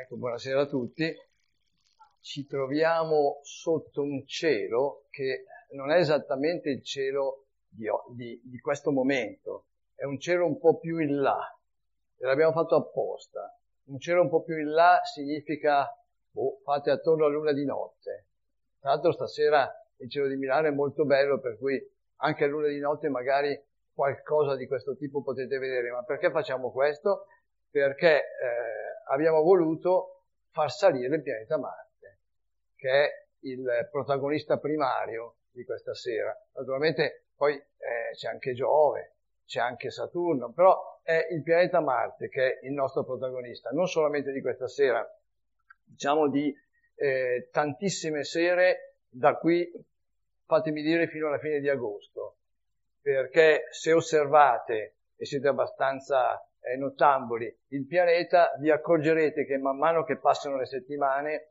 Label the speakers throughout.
Speaker 1: Ecco, buonasera a tutti. Ci troviamo sotto un cielo che non è esattamente il cielo di, di, di questo momento, è un cielo un po' più in là, e l'abbiamo fatto apposta. Un cielo un po' più in là significa, boh, fate attorno a luna di notte. Tra l'altro stasera il cielo di Milano è molto bello, per cui anche a luna di notte magari qualcosa di questo tipo potete vedere. Ma perché facciamo questo? Perché eh, abbiamo voluto far salire il pianeta Marte, che è il protagonista primario di questa sera. Naturalmente poi eh, c'è anche Giove, c'è anche Saturno, però è il pianeta Marte che è il nostro protagonista, non solamente di questa sera, diciamo di eh, tantissime sere da qui, fatemi dire, fino alla fine di agosto, perché se osservate e siete abbastanza eh, nottamboli il pianeta, vi accorgerete che man mano che passano le settimane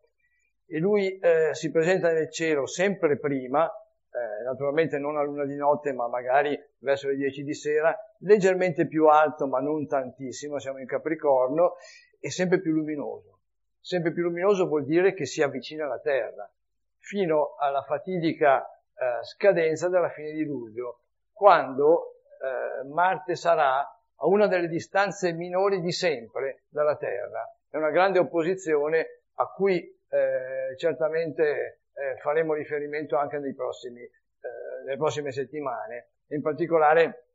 Speaker 1: e lui eh, si presenta nel cielo sempre prima, eh, naturalmente non a luna di notte, ma magari verso le 10 di sera, leggermente più alto, ma non tantissimo, siamo in Capricorno, e sempre più luminoso. Sempre più luminoso vuol dire che si avvicina alla Terra, fino alla fatidica eh, scadenza della fine di luglio, quando eh, Marte sarà a una delle distanze minori di sempre dalla Terra. È una grande opposizione a cui eh, certamente eh, faremo riferimento anche prossimi, eh, nelle prossime settimane, in particolare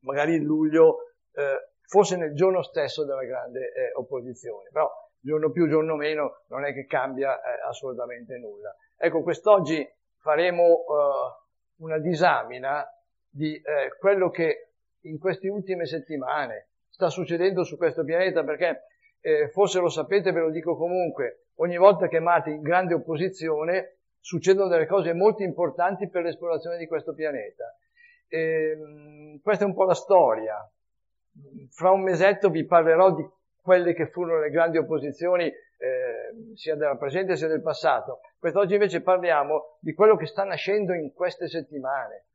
Speaker 1: magari in luglio, eh, forse nel giorno stesso della grande eh, opposizione, però giorno più, giorno meno non è che cambia eh, assolutamente nulla. Ecco, quest'oggi faremo una disamina di quello che in queste ultime settimane sta succedendo su questo pianeta perché eh, forse lo sapete, ve lo dico comunque, ogni volta che Marte è in grande opposizione succedono delle cose molto importanti per l'esplorazione di questo pianeta. E, ehm, questa è un po' la storia. Fra un mesetto vi parlerò di quelle che furono le grandi opposizioni eh, sia del presente sia del passato. Quest'oggi invece parliamo di quello che sta nascendo in queste settimane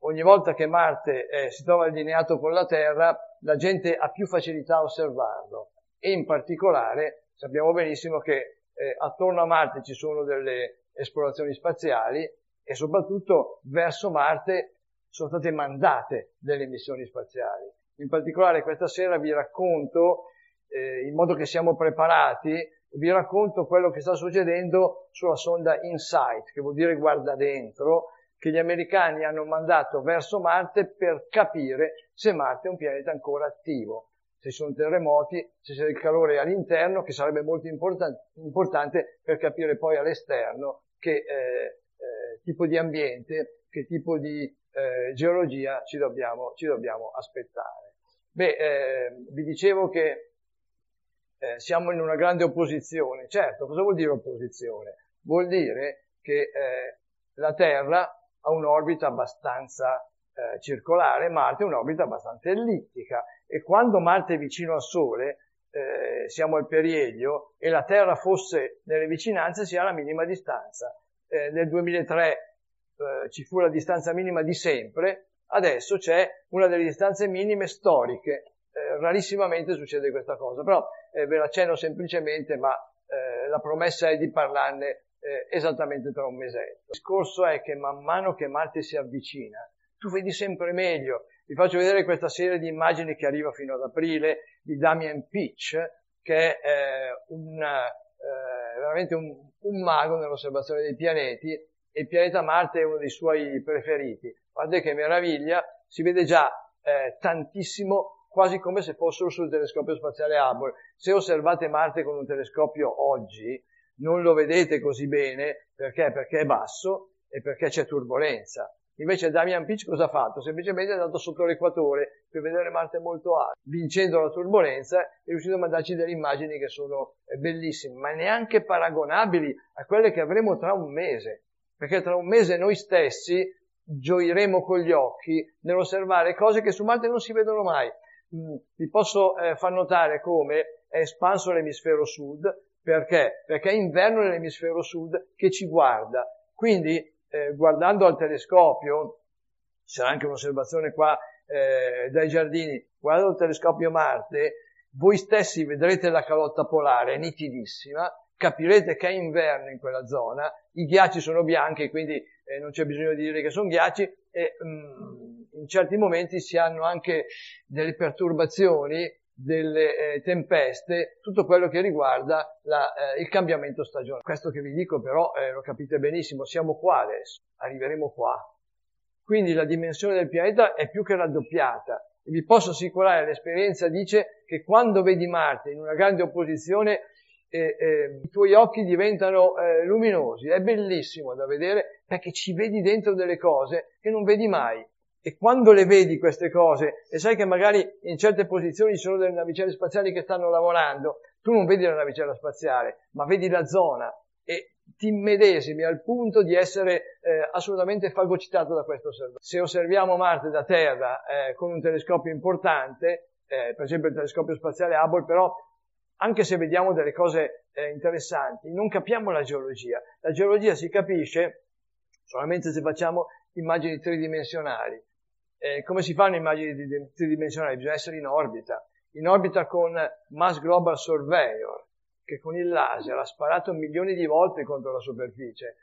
Speaker 1: ogni volta che Marte eh, si trova allineato con la Terra, la gente ha più facilità a osservarlo e in particolare sappiamo benissimo che eh, attorno a Marte ci sono delle esplorazioni spaziali e soprattutto verso Marte sono state mandate delle missioni spaziali. In particolare questa sera vi racconto, eh, in modo che siamo preparati, vi racconto quello che sta succedendo sulla sonda InSight, che vuol dire guarda dentro, che gli americani hanno mandato verso Marte per capire se Marte è un pianeta ancora attivo, se ci sono terremoti, se c'è del calore all'interno, che sarebbe molto importante per capire poi all'esterno che eh, eh, tipo di ambiente, che tipo di eh, geologia ci dobbiamo, ci dobbiamo, aspettare. Beh, eh, vi dicevo che eh, siamo in una grande opposizione. Certo, cosa vuol dire opposizione? Vuol dire che eh, la Terra ha un'orbita abbastanza eh, circolare, Marte ha un'orbita abbastanza ellittica e quando Marte è vicino al Sole, eh, siamo al perielio, e la Terra fosse nelle vicinanze si ha la minima distanza. Eh, nel 2003 eh, ci fu la distanza minima di sempre, adesso c'è una delle distanze minime storiche. Eh, rarissimamente succede questa cosa, però eh, ve l'accenno semplicemente, ma la promessa è di parlarne eh, esattamente tra un mesetto. Il discorso è che man mano che Marte si avvicina, tu vedi sempre meglio. Vi faccio vedere questa serie di immagini che arriva fino ad aprile di Damien Pitch, che è eh, un, eh, veramente un, un mago nell'osservazione dei pianeti e il pianeta Marte è uno dei suoi preferiti. Guardate che meraviglia, si vede già eh, tantissimo, quasi come se fossero sul telescopio spaziale Hubble. Se osservate Marte con un telescopio oggi, non lo vedete così bene, perché? Perché è basso e perché c'è turbolenza. Invece Damian Pitch cosa ha fatto? Semplicemente è andato sotto l'equatore per vedere Marte molto alto, vincendo la turbolenza è riuscito a mandarci delle immagini che sono eh, bellissime, ma neanche paragonabili a quelle che avremo tra un mese, perché tra un mese noi stessi gioiremo con gli occhi nell'osservare cose che su Marte non si vedono mai. Mm, vi posso eh, far notare come è espanso l'emisfero sud, perché? Perché è inverno nell'emisfero sud che ci guarda. Quindi, eh, guardando al telescopio, c'è anche un'osservazione qua eh, dai giardini, guardando il telescopio Marte, voi stessi vedrete la calotta polare, nitidissima, capirete che è inverno in quella zona, i ghiacci sono bianchi, quindi eh, non c'è bisogno di dire che sono ghiacci, e mm, in certi momenti si hanno anche delle perturbazioni, delle eh, tempeste, tutto quello che riguarda la, eh, il cambiamento stagionale. Questo che vi dico però eh, lo capite benissimo, siamo qua adesso, arriveremo qua. Quindi la dimensione del pianeta è più che raddoppiata. E vi posso assicurare, l'esperienza dice che quando vedi Marte in una grande opposizione eh, eh, i tuoi occhi diventano eh, luminosi, è bellissimo da vedere perché ci vedi dentro delle cose che non vedi mai. E quando le vedi queste cose, e sai che magari in certe posizioni ci sono delle navicelle spaziali che stanno lavorando, tu non vedi la navicella spaziale, ma vedi la zona e ti medesimi al punto di essere eh, assolutamente fagocitato da questo osservatore. Se osserviamo Marte da Terra eh, con un telescopio importante, eh, per esempio il telescopio spaziale Hubble, però anche se vediamo delle cose eh, interessanti, non capiamo la geologia. La geologia si capisce solamente se facciamo immagini tridimensionali. Eh, come si fanno immagini tridimensionali? Bisogna essere in orbita. In orbita con Mass Global Surveyor, che con il laser ha sparato milioni di volte contro la superficie.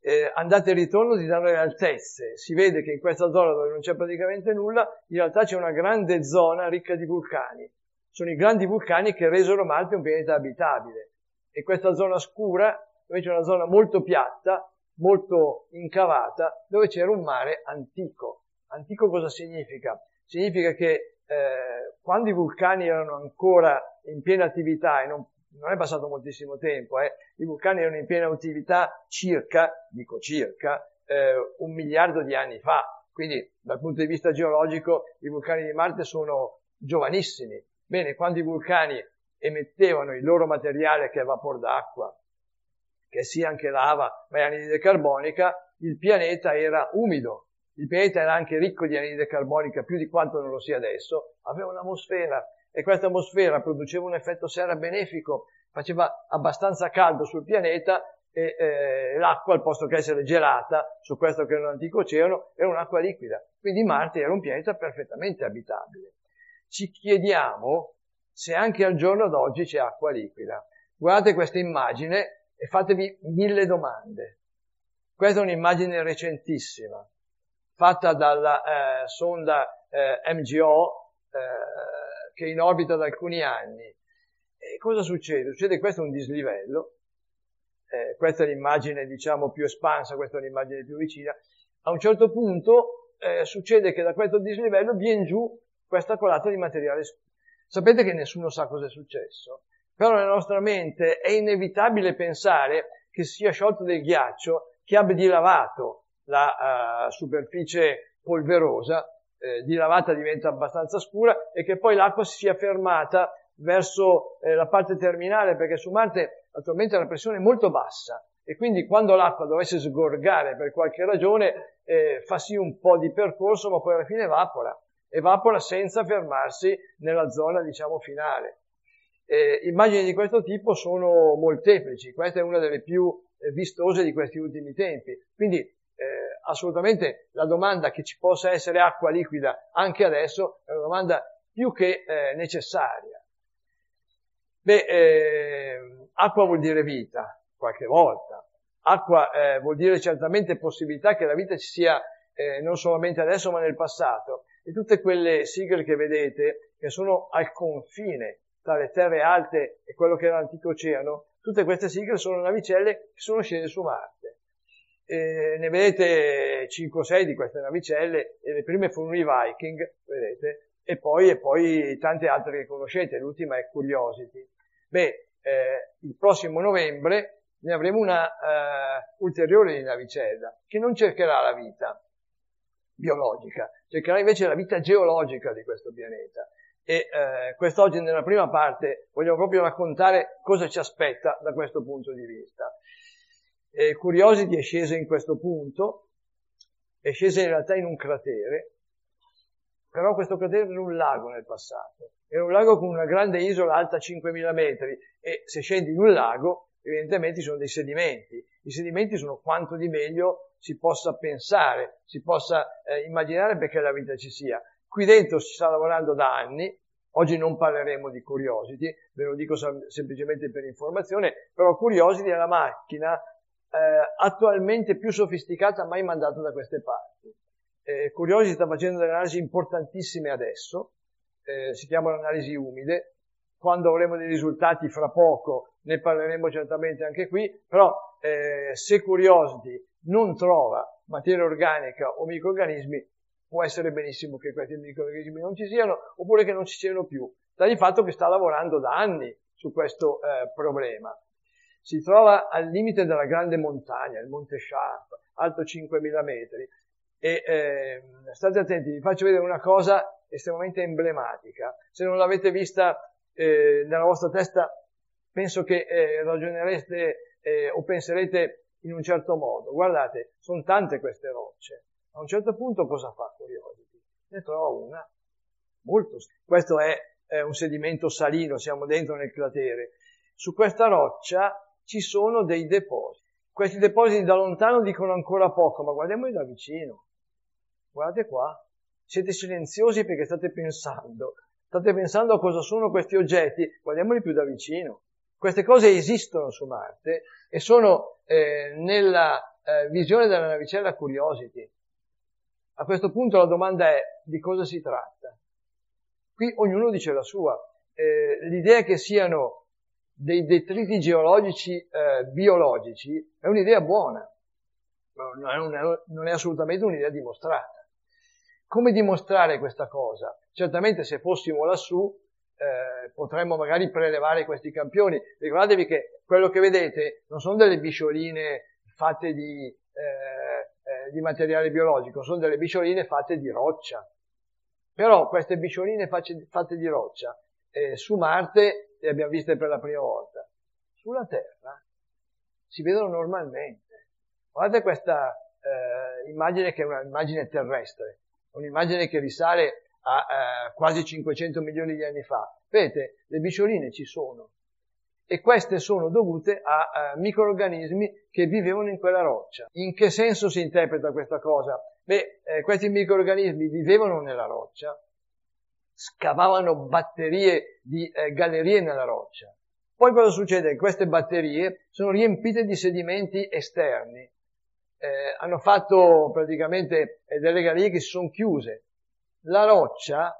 Speaker 1: Eh, andate e ritorno ti danno le altezze. Si vede che in questa zona dove non c'è praticamente nulla, in realtà c'è una grande zona ricca di vulcani sono i grandi vulcani che resero Marte un pianeta abitabile. E questa zona scura, invece è una zona molto piatta, molto incavata, dove c'era un mare antico. Antico cosa significa? Significa che eh, quando i vulcani erano ancora in piena attività, e non, non è passato moltissimo tempo, eh, i vulcani erano in piena attività circa, dico circa, eh, un miliardo di anni fa. Quindi dal punto di vista geologico i vulcani di Marte sono giovanissimi, Bene, quando i vulcani emettevano il loro materiale che è vapor d'acqua, che sia anche lava, ma è anidride carbonica, il pianeta era umido, il pianeta era anche ricco di anidride carbonica più di quanto non lo sia adesso, aveva un'atmosfera e questa atmosfera produceva un effetto serra benefico, faceva abbastanza caldo sul pianeta e eh, l'acqua, al posto che essere gelata su questo che era un antico oceano, era un'acqua liquida. Quindi Marte era un pianeta perfettamente abitabile ci chiediamo se anche al giorno d'oggi c'è acqua liquida. Guardate questa immagine e fatevi mille domande. Questa è un'immagine recentissima, fatta dalla eh, sonda eh, MGO eh, che è in orbita da alcuni anni. E cosa succede? Succede che questo è un dislivello, eh, questa è l'immagine diciamo più espansa, questa è un'immagine più vicina. A un certo punto eh, succede che da questo dislivello viene giù questa colata di materiale. Sapete che nessuno sa cosa è successo, però nella nostra mente è inevitabile pensare che sia sciolto del ghiaccio che abbia dilavato la uh, superficie polverosa, eh, dilavata diventa abbastanza scura e che poi l'acqua si sia fermata verso eh, la parte terminale perché su Marte attualmente la pressione è molto bassa e quindi quando l'acqua dovesse sgorgare per qualche ragione eh, fa sì un po' di percorso ma poi alla fine evapora evapora senza fermarsi nella zona, diciamo, finale. Eh, immagini di questo tipo sono molteplici, questa è una delle più eh, vistose di questi ultimi tempi. Quindi eh, assolutamente la domanda che ci possa essere acqua liquida anche adesso è una domanda più che eh, necessaria. Beh, eh, acqua vuol dire vita, qualche volta. Acqua eh, vuol dire certamente possibilità che la vita ci sia non solamente adesso ma nel passato e tutte quelle sigle che vedete, che sono al confine tra le terre alte e quello che era l'antico oceano, tutte queste sigle sono navicelle che sono scese su Marte. E ne vedete 5 o 6 di queste navicelle, e le prime furono i Viking, vedete, e poi, e poi tante altre che conoscete, l'ultima è Curiosity. Beh, eh, il prossimo novembre ne avremo una eh, ulteriore di navicella, che non cercherà la vita, biologica, cercherà invece la vita geologica di questo pianeta. E eh, quest'oggi nella prima parte vogliamo proprio raccontare cosa ci aspetta da questo punto di vista. E Curiosity è scesa in questo punto, è scesa in realtà in un cratere, però questo cratere era un lago nel passato, era un lago con una grande isola alta 5.000 metri e se scendi in un lago evidentemente ci sono dei sedimenti. I sedimenti sono quanto di meglio si possa pensare, si possa eh, immaginare perché la vita ci sia. Qui dentro si sta lavorando da anni, Oggi non parleremo di Curiosity, ve lo dico semplicemente per informazione, però Curiosity è la macchina eh, attualmente più sofisticata mai mandata da queste parti. Eh, Curiosity sta facendo delle analisi importantissime adesso, eh, si chiamano analisi umide, quando avremo dei risultati fra poco ne parleremo certamente anche qui, però eh, se Curiosity non trova materia organica o microorganismi, può essere benissimo che questi microorganismi non ci siano, oppure che non ci siano più. Sta di fatto che sta lavorando da anni su questo eh, problema. Si trova al limite della grande montagna, il Monte Sharp, alto 5.000 metri. E eh, state attenti, vi faccio vedere una cosa estremamente emblematica. Se non l'avete vista eh, nella vostra testa, penso che eh, ragionerete eh, o penserete in un certo modo. Guardate, sono tante queste rocce. A un certo punto cosa fa Curiosity? Ne trova una molto Questo è un sedimento salino, siamo dentro nel cratere. Su questa roccia ci sono dei depositi. Questi depositi da lontano dicono ancora poco, ma guardiamoli da vicino. Guardate qua. Siete silenziosi perché state pensando. State pensando a cosa sono questi oggetti, guardiamoli più da vicino. Queste cose esistono su Marte e sono eh, nella eh, visione della navicella Curiosity. A questo punto la domanda è di cosa si tratta? Qui ognuno dice la sua. Eh, l'idea che siano dei detriti geologici eh, biologici è un'idea buona, non è, non è assolutamente un'idea dimostrata. Come dimostrare questa cosa? Certamente se fossimo lassù eh, potremmo magari prelevare questi campioni. Ricordatevi che quello che vedete non sono delle biscioline fatte di eh, di materiale biologico, sono delle bicioline fatte di roccia. Però queste bicioline fatte di roccia eh, su Marte le abbiamo viste per la prima volta. Sulla Terra si vedono normalmente. Guardate questa eh, immagine che è un'immagine terrestre, un'immagine che risale a eh, quasi 500 milioni di anni fa. Vedete, le bicioline ci sono, e queste sono dovute a, a microorganismi che vivevano in quella roccia. In che senso si interpreta questa cosa? Beh, eh, questi microorganismi vivevano nella roccia, scavavano batterie di eh, gallerie nella roccia. Poi cosa succede? Queste batterie sono riempite di sedimenti esterni, eh, hanno fatto praticamente eh, delle gallerie che si sono chiuse. La roccia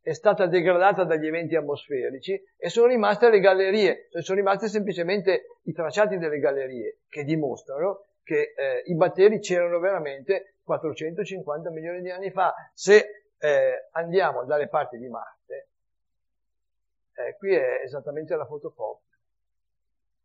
Speaker 1: è stata degradata dagli eventi atmosferici e sono rimaste le gallerie, cioè sono rimaste semplicemente i tracciati delle gallerie che dimostrano che eh, i batteri c'erano veramente 450 milioni di anni fa. Se eh, andiamo dalle parti di Marte, eh, qui è esattamente la fotocopia.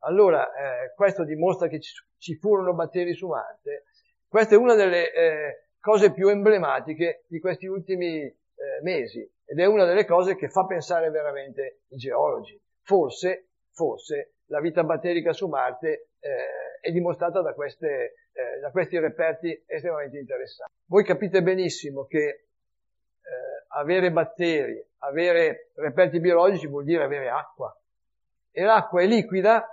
Speaker 1: Allora, eh, questo dimostra che ci, ci, furono batteri su Marte. Questa è una delle eh, cose più emblematiche di questi ultimi eh, mesi ed è una delle cose che fa pensare veramente i geologi. Forse, forse la vita batterica su Marte eh, è dimostrata da, queste, eh, da, questi reperti estremamente interessanti. Voi capite benissimo che avere batteri, avere reperti biologici vuol dire avere acqua. E l'acqua è liquida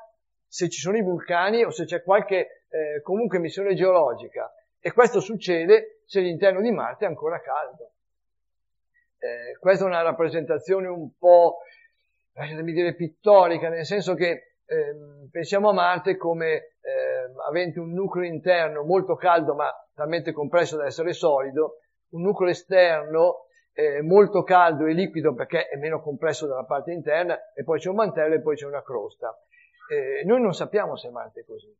Speaker 1: se ci sono i vulcani o se c'è qualche eh, comunque emissione geologica. E questo succede se l'interno di Marte è ancora caldo. Eh, questa è una rappresentazione un po', lasciatemi dire, pittorica, nel senso che eh, pensiamo a Marte come eh, avente un nucleo interno molto caldo ma talmente compresso da essere solido, un nucleo esterno eh, molto caldo e liquido perché è meno compresso dalla parte interna e poi c'è un mantello e poi c'è una crosta. Eh, noi non sappiamo se Marte è così,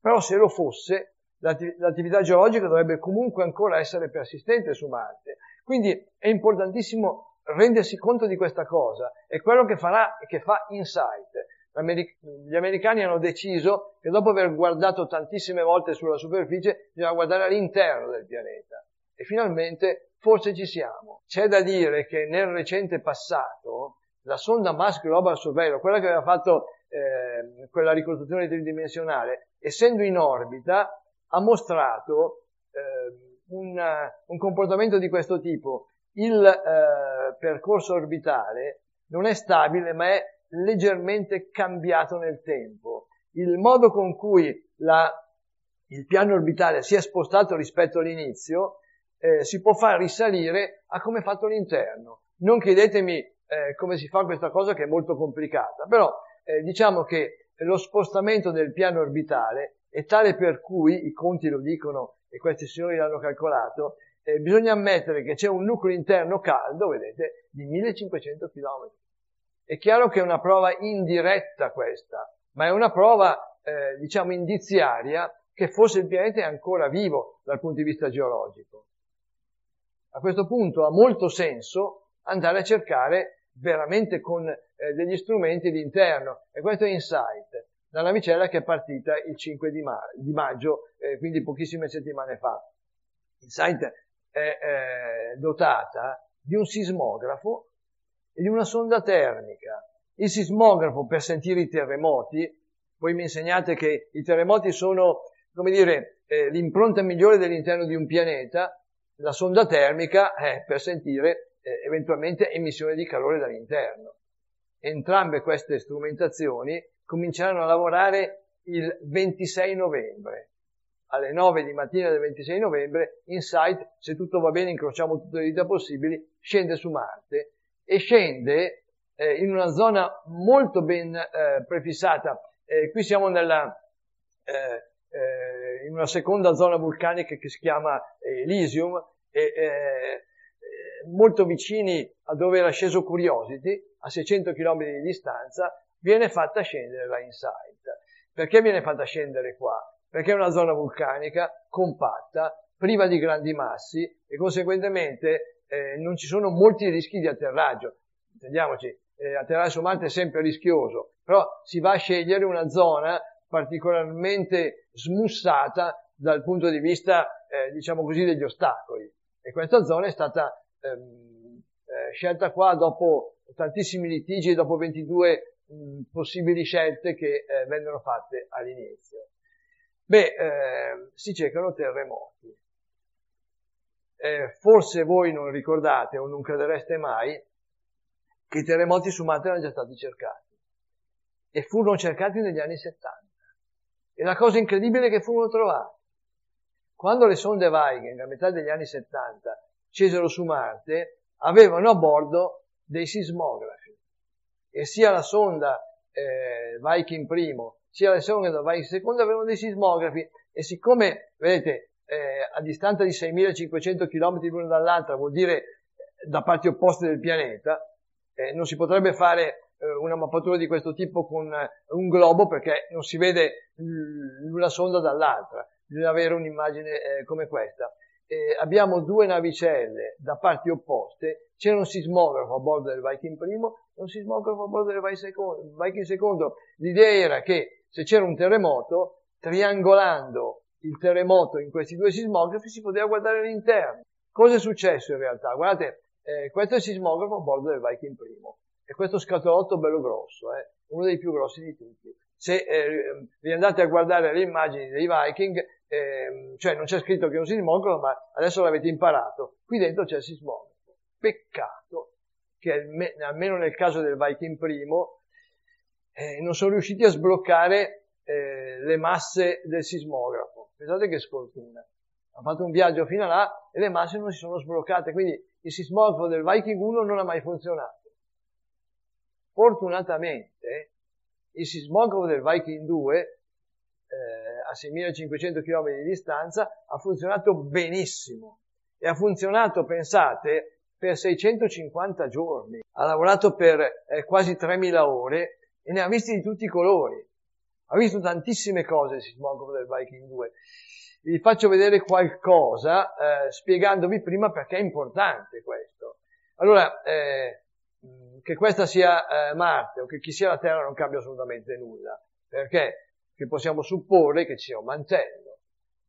Speaker 1: però se lo fosse l'attività geologica dovrebbe comunque ancora essere persistente su Marte quindi è importantissimo rendersi conto di questa cosa. È quello che, farà, che fa Insight. Gli americani hanno deciso che dopo aver guardato tantissime volte sulla superficie, bisogna guardare all'interno del pianeta. E finalmente forse ci siamo. C'è da dire che nel recente passato la sonda Mars Global Surveyor, quella che aveva fatto eh, quella ricostruzione tridimensionale, essendo in orbita, ha mostrato eh, un, un comportamento di questo tipo, il eh, percorso orbitale non è stabile ma è leggermente cambiato nel tempo. Il modo con cui la, il piano orbitale si è spostato rispetto all'inizio eh, si può far risalire a come è fatto l'interno. Non chiedetemi eh, come si fa questa cosa che è molto complicata, però eh, diciamo che lo spostamento del piano orbitale è tale per cui, i conti lo dicono e questi signori l'hanno calcolato, eh, bisogna ammettere che c'è un nucleo interno caldo, vedete, di 1500 km. È chiaro che è una prova indiretta questa, ma è una prova, eh, diciamo, indiziaria che forse il pianeta è ancora vivo dal punto di vista geologico. A questo punto ha molto senso andare a cercare veramente con eh, degli strumenti l'interno, e questo è Insight, la navicella che è partita il 5 di, ma- di maggio, eh, quindi pochissime settimane fa. Insight è eh, dotata di un sismografo e di una sonda termica. Il sismografo per sentire i terremoti, voi mi insegnate che i terremoti sono, come dire, eh, l'impronta migliore dell'interno di un pianeta, la sonda termica è per sentire eh, eventualmente emissione di calore dall'interno. Entrambe queste strumentazioni cominceranno a lavorare il 26 novembre. Alle 9 di mattina del 26 novembre, InSight, se tutto va bene, incrociamo tutte le dita possibili, scende su Marte e scende eh, in una zona molto ben eh, prefissata. Eh, qui siamo nella, eh, eh, in una seconda zona vulcanica che si chiama Elysium e molto vicini a dove era sceso Curiosity, a 600 km di distanza, viene fatta scendere la Insight. Perché viene fatta scendere qua? Perché è una zona vulcanica compatta, priva di grandi massi e conseguentemente eh, non ci sono molti rischi di atterraggio. Intendiamoci, eh, atterrare su Marte è sempre rischioso, però si va a scegliere una zona particolarmente smussata dal punto di vista, eh, diciamo così, degli ostacoli. E questa zona è stata ehm, eh, scelta qua dopo tantissimi litigi, dopo 22 mh, possibili scelte che eh, vennero fatte all'inizio. Beh, eh, si cercano terremoti. Eh, forse voi non ricordate o non credereste mai che i terremoti su Marte erano già stati cercati e furono cercati negli anni 70. E la cosa incredibile è che furono trovati. Quando le sonde Viking, a metà degli anni 70, scesero su Marte, avevano a bordo dei sismografi. E sia la sonda eh, Viking I, sia la sonda Viking II avevano dei sismografi. E siccome, vedete, eh, a distanza di 6500 km l'una dall'altra, vuol dire eh, da parti opposte del pianeta, eh, non si potrebbe fare una mappatura di questo tipo con eh, un globo perché non si vede l'una sonda dall'altra. Bisogna avere un'immagine eh, come questa eh, abbiamo due navicelle da parti opposte, c'era un sismografo a bordo del Viking I e un sismografo a bordo del Viking II. L'idea era che se c'era un terremoto, triangolando il terremoto in questi due sismografi si poteva guardare l'interno. Cosa è successo in realtà? Guardate, eh, questo è il sismografo a bordo del Viking I e questo scatolotto bello grosso, eh, uno dei più grossi di tutti. Se eh, vi andate a guardare le immagini dei Viking, eh, cioè non c'è scritto che è un sismografo, ma adesso l'avete imparato. Qui dentro c'è il sismografo. Peccato che almeno nel caso del Viking I eh, non sono riusciti a sbloccare eh, le masse del sismografo. Pensate che sfortuna. Ha fatto un viaggio fino a là e le masse non si sono sbloccate, quindi il sismografo del Viking 1 non ha mai funzionato. Fortunatamente il sismografo del Viking 2 a 6500 km di distanza, ha funzionato benissimo. E ha funzionato, pensate, per 650 giorni. Ha lavorato per eh, quasi 3000 ore e ne ha visti di tutti i colori. Ha visto tantissime cose il sismografo del Viking 2. Vi faccio vedere qualcosa eh, spiegandovi prima perché è importante questo. Allora, eh, che questa sia eh, Marte o che chi sia la Terra non cambia assolutamente nulla. Perché? possiamo supporre che ci sia un mantello,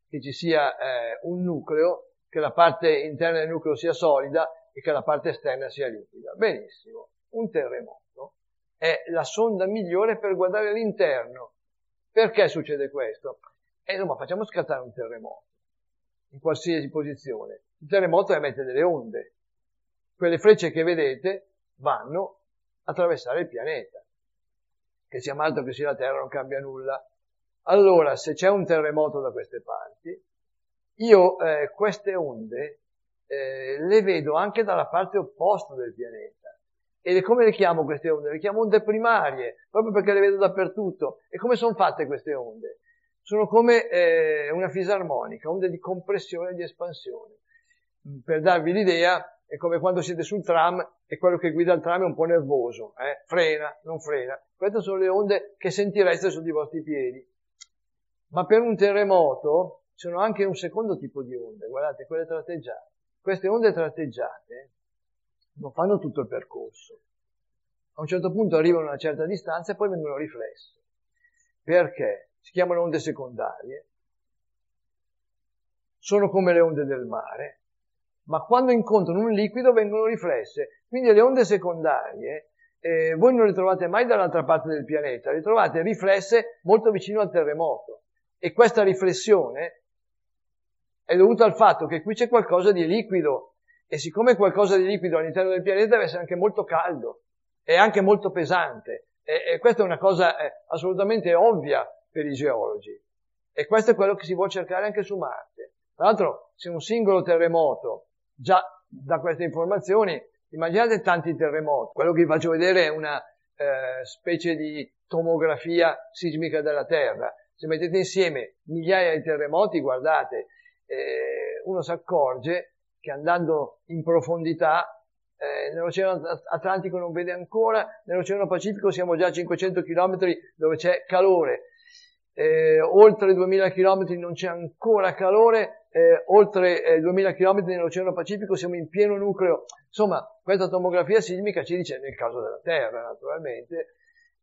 Speaker 1: che ci sia eh, un nucleo, che la parte interna del nucleo sia solida e che la parte esterna sia liquida. Benissimo, un terremoto è la sonda migliore per guardare l'interno. Perché succede questo? E eh, insomma, facciamo scattare un terremoto, in qualsiasi posizione. Il terremoto emette delle onde. Quelle frecce che vedete vanno a attraversare il pianeta. Che sia Marte o che sia la Terra non cambia nulla. Allora, se c'è un terremoto da queste parti, io eh, queste onde eh, le vedo anche dalla parte opposta del pianeta E come le chiamo queste onde? Le chiamo onde primarie, proprio perché le vedo dappertutto. E come sono fatte queste onde? Sono come eh, una fisarmonica, onde di compressione e di espansione. Per darvi l'idea, è come quando siete sul tram e quello che guida il tram è un po' nervoso, eh? frena, non frena. Queste sono le onde che sentireste sui vostri piedi. Ma per un terremoto sono anche un secondo tipo di onde, guardate, quelle tratteggiate. Queste onde tratteggiate non fanno tutto il percorso. A un certo punto arrivano a una certa distanza e poi vengono riflesse. Perché? Si chiamano onde secondarie. Sono come le onde del mare, ma quando incontrano un liquido vengono riflesse. Quindi le onde secondarie eh, voi non le trovate mai dall'altra parte del pianeta, le trovate riflesse molto vicino al terremoto. E questa riflessione è dovuta al fatto che qui c'è qualcosa di liquido e siccome qualcosa di liquido all'interno del pianeta deve essere anche molto caldo e anche molto pesante. E, e questa è una cosa eh, assolutamente ovvia per i geologi. E questo è quello che si vuole cercare anche su Marte. Tra l'altro, se un singolo terremoto già da queste informazioni, immaginate tanti terremoti. Quello che vi faccio vedere è una eh, specie di tomografia sismica della Terra. Se mettete insieme migliaia di terremoti, guardate, eh, uno si accorge che andando in profondità eh, nell'Oceano Atlantico non vede ancora, nell'Oceano Pacifico siamo già a 500 km dove c'è calore, eh, oltre 2000 km non c'è ancora calore, eh, oltre eh, 2000 km nell'Oceano Pacifico siamo in pieno nucleo. Insomma, questa tomografia sismica ci dice, nel caso della Terra naturalmente,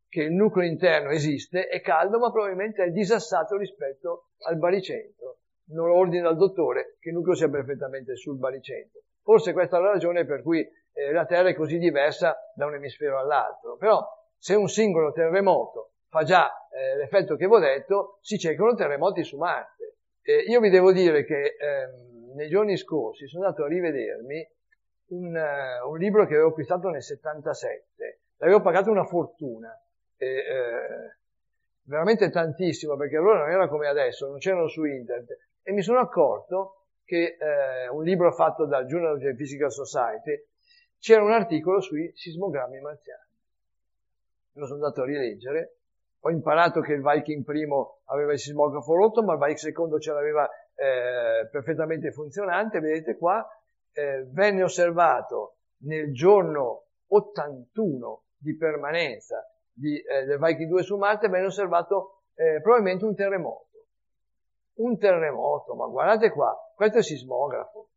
Speaker 1: che il nucleo interno esiste, è caldo, ma probabilmente è disassato rispetto al baricentro. Non lo ordina il dottore che il nucleo sia perfettamente sul baricentro. Forse questa è la ragione per cui eh, la Terra è così diversa da un emisfero all'altro. Però, se un singolo terremoto fa già eh, l'effetto che vi ho detto, si cercano terremoti su Marte. Eh, io vi devo dire che ehm, nei giorni scorsi sono andato a rivedermi un, uh, un, libro che avevo acquistato nel 77, l'avevo pagato una fortuna, e, eh, veramente tantissimo, perché allora non era come adesso, non c'erano su internet, e mi sono accorto che eh, un libro fatto dal Journal of Geophysical Society c'era un articolo sui sismogrammi marziani. Lo sono andato a rileggere ho imparato che il Viking primo aveva il sismografo rotto, ma il Viking secondo ce l'aveva eh, perfettamente funzionante. Vedete qua, eh, venne osservato nel giorno 81 di permanenza di, eh, del Viking 2 su Marte, venne osservato eh, probabilmente un terremoto. Un terremoto, ma guardate qua, questo è il sismografo.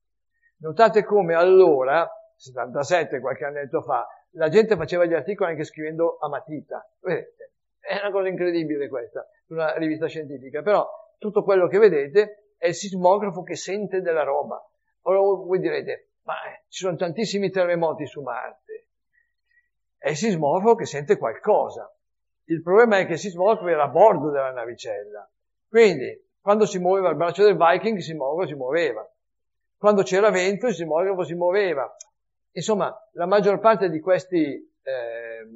Speaker 1: Notate come allora, 77, qualche annetto fa, la gente faceva gli articoli anche scrivendo a matita. Vedete? È una cosa incredibile questa, una rivista scientifica, però tutto quello che vedete è il sismografo che sente della roba. Ora voi direte, ma eh, ci sono tantissimi terremoti su Marte. È il sismografo che sente qualcosa. Il problema è che il sismografo era a bordo della navicella. Quindi, quando si muoveva il braccio del Viking, il sismografo si muoveva. Quando c'era vento, il sismografo si muoveva. Insomma, la maggior parte di questi eh,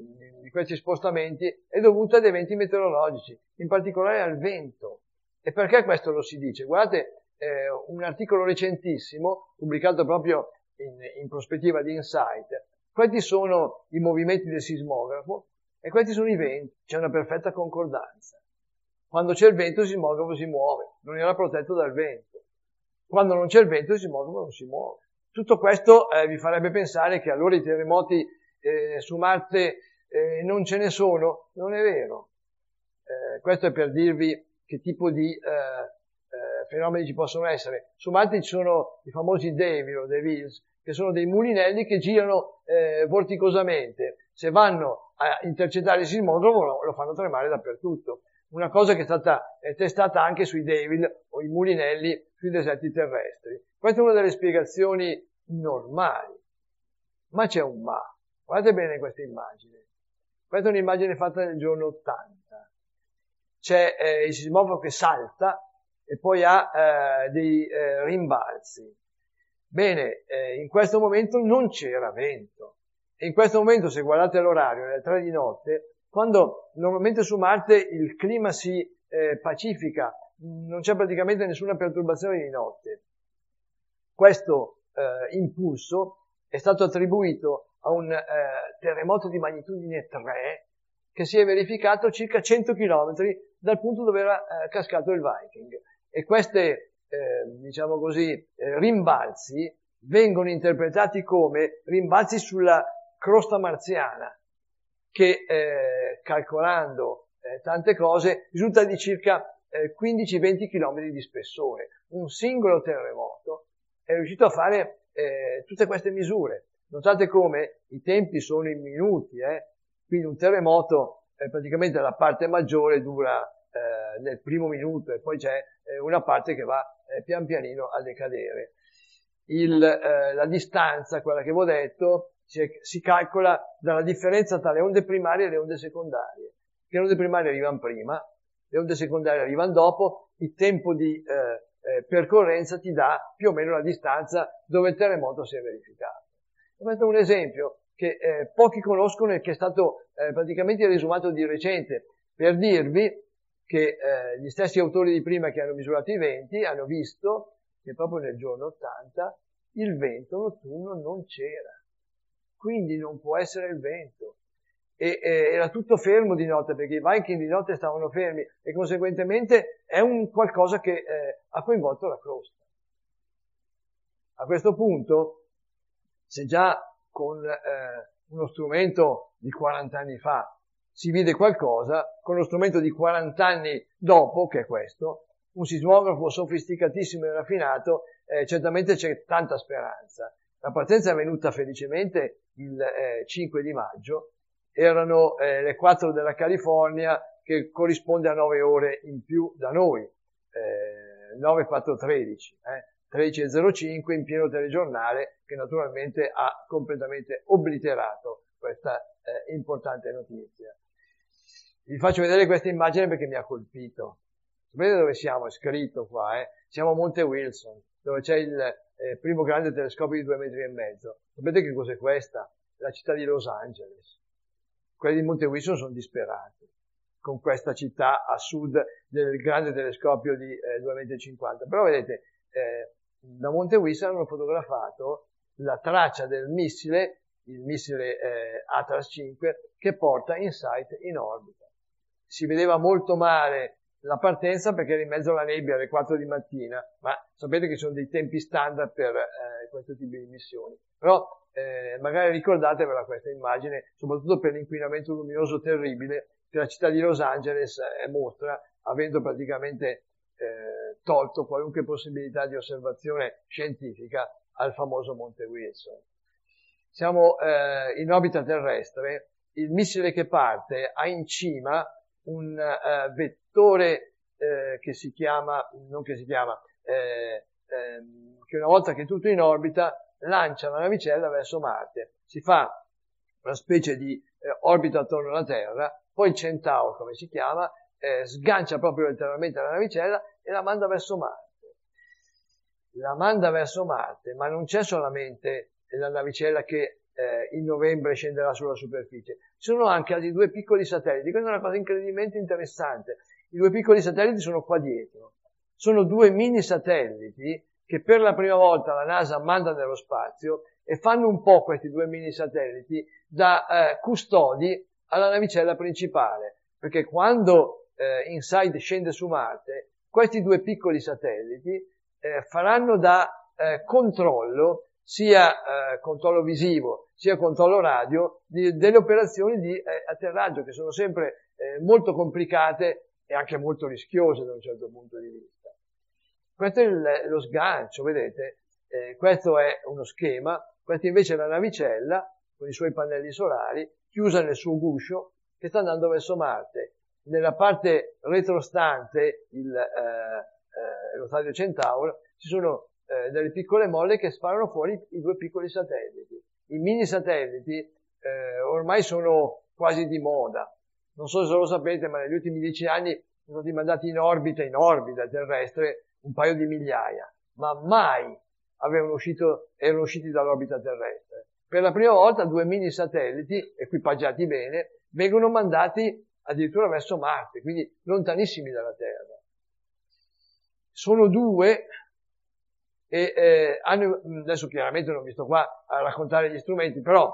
Speaker 1: questi spostamenti è dovuta ad eventi meteorologici, in particolare al vento. E perché questo lo si dice? Guardate eh, un articolo recentissimo, pubblicato proprio in, in prospettiva di Insight. Questi sono i movimenti del sismografo e questi sono i venti. C'è una perfetta concordanza. Quando c'è il vento il sismografo si muove, non era protetto dal vento. Quando non c'è il vento il sismografo non si muove. Tutto questo eh, vi farebbe pensare che allora i terremoti eh, su Marte eh, non ce ne sono, non è vero. Eh, questo è per dirvi che tipo di eh, eh, fenomeni ci possono essere. Su Marte ci sono i famosi Devil o Devils, che sono dei mulinelli che girano eh, vorticosamente. Se vanno a intercettare il sismografo lo, lo fanno tremare dappertutto. Una cosa che è stata testata anche sui Devil o i mulinelli sui deserti terrestri. Questa è una delle spiegazioni normali. Ma c'è un ma. Guardate bene questa immagine. Questa è un'immagine fatta nel giorno 80. C'è eh, il sismografo che salta e poi ha eh, dei eh, rimbalzi. Bene, eh, in questo momento non c'era vento. E in questo momento, se guardate l'orario, alle 3 di notte, quando normalmente su Marte il clima si eh, pacifica, non c'è praticamente nessuna perturbazione di notte. Questo eh, impulso è stato attribuito a un eh, terremoto di magnitudine 3 che si è verificato circa 100 km dal punto dove era eh, cascato il Viking. E queste, eh, diciamo così, eh, rimbalzi vengono interpretati come rimbalzi sulla crosta marziana, che eh, calcolando eh, tante cose risulta di circa 15-20 km di spessore. Un singolo terremoto è riuscito a fare tutte queste misure. Notate come i tempi sono in minuti, eh? quindi un terremoto, eh, praticamente la parte maggiore dura eh, nel primo minuto e poi c'è eh, una parte che va eh, pian pianino a decadere. Il, eh, la distanza, quella che vi ho detto, si, si, calcola dalla differenza tra le onde primarie e le onde secondarie. Le onde primarie arrivano prima, le onde secondarie arrivano dopo, il tempo di eh, percorrenza ti dà più o meno la distanza dove il terremoto si è verificato. È un esempio che eh, pochi conoscono e che è stato eh, praticamente riesumato di recente per dirvi che eh, gli stessi autori di prima che hanno misurato i venti hanno visto che proprio nel giorno 80 il vento notturno non c'era. Quindi non può essere il vento. E, era tutto fermo di notte perché i Viking di notte stavano fermi e conseguentemente è un qualcosa che eh, ha coinvolto la crosta. A questo punto se già con eh, uno strumento di 40 anni fa si vede qualcosa, con uno strumento di 40 anni dopo, che è questo, un sismografo sofisticatissimo e raffinato, eh, certamente c'è tanta speranza. La partenza è venuta felicemente il eh, 5 di maggio, erano eh, le 4 della California, che corrisponde a 9 ore in più da noi, eh, 9, 4, 13. Eh. 13.05 in pieno telegiornale che naturalmente ha completamente obliterato questa eh, importante notizia. Vi faccio vedere questa immagine perché mi ha colpito. Sapete dove siamo? È scritto qua, eh? Siamo a Monte Wilson, dove c'è il eh, primo grande telescopio di due metri e mezzo. Sapete che cos'è questa? La città di Los Angeles. Quelli di Monte Wilson sono disperati con questa città a sud del grande telescopio di eh, 2,50 metri. Però vedete, eh, da Monte Wilson hanno fotografato la traccia del missile, il missile eh, Atlas 5, che porta InSight in orbita. Si vedeva molto male la partenza perché era in mezzo alla nebbia alle 4 di mattina, ma sapete che sono dei tempi standard per eh, questo tipo di missioni. Però eh, magari ricordatevela questa immagine, soprattutto per l'inquinamento luminoso terribile che la città di Los Angeles eh, mostra, avendo praticamente eh, tolto qualunque possibilità di osservazione scientifica al famoso Monte Wilson. Siamo eh, in orbita terrestre, il missile che parte ha in cima un uh, vettore uh, che si chiama, non che si chiama, eh, ehm, che una volta che è tutto in orbita lancia la navicella verso Marte. Si fa una specie di eh, orbita attorno alla Terra, poi Centauro, come si chiama, eh, sgancia proprio letteralmente la navicella e la manda verso Marte. La manda verso Marte, ma non c'è solamente la navicella che eh, in novembre scenderà sulla superficie, ci sono anche altri due piccoli satelliti. Questa è una cosa incredibilmente interessante. I due piccoli satelliti sono qua dietro. Sono due mini satelliti che per la prima volta la NASA manda nello spazio e fanno un po' questi due mini satelliti da eh, custodi alla navicella principale. Perché quando eh, InSight scende su Marte, questi due piccoli satelliti eh, faranno da eh, controllo, sia eh, controllo visivo, sia controllo radio, di, delle operazioni di eh, atterraggio che sono sempre eh, molto complicate e anche molto rischiose da un certo punto di vista. Questo è il, lo sgancio, vedete? Questo è uno schema, questa invece è la navicella con i suoi pannelli solari, chiusa nel suo guscio, che sta andando verso Marte nella parte retrostante, il, eh, eh, lo stadio Centauro, ci sono eh, delle piccole molle che sparano fuori i due piccoli satelliti. I mini satelliti eh, ormai sono quasi di moda. Non so se lo sapete, ma negli ultimi dieci anni sono stati mandati in orbita, in orbita terrestre, un paio di migliaia, ma mai avevano uscito, erano usciti dall'orbita terrestre. Per la prima volta due mini satelliti, equipaggiati bene, vengono mandati addirittura verso Marte, quindi lontanissimi dalla Terra. Sono due e eh, hanno, adesso chiaramente non vi sto qua a raccontare gli strumenti, però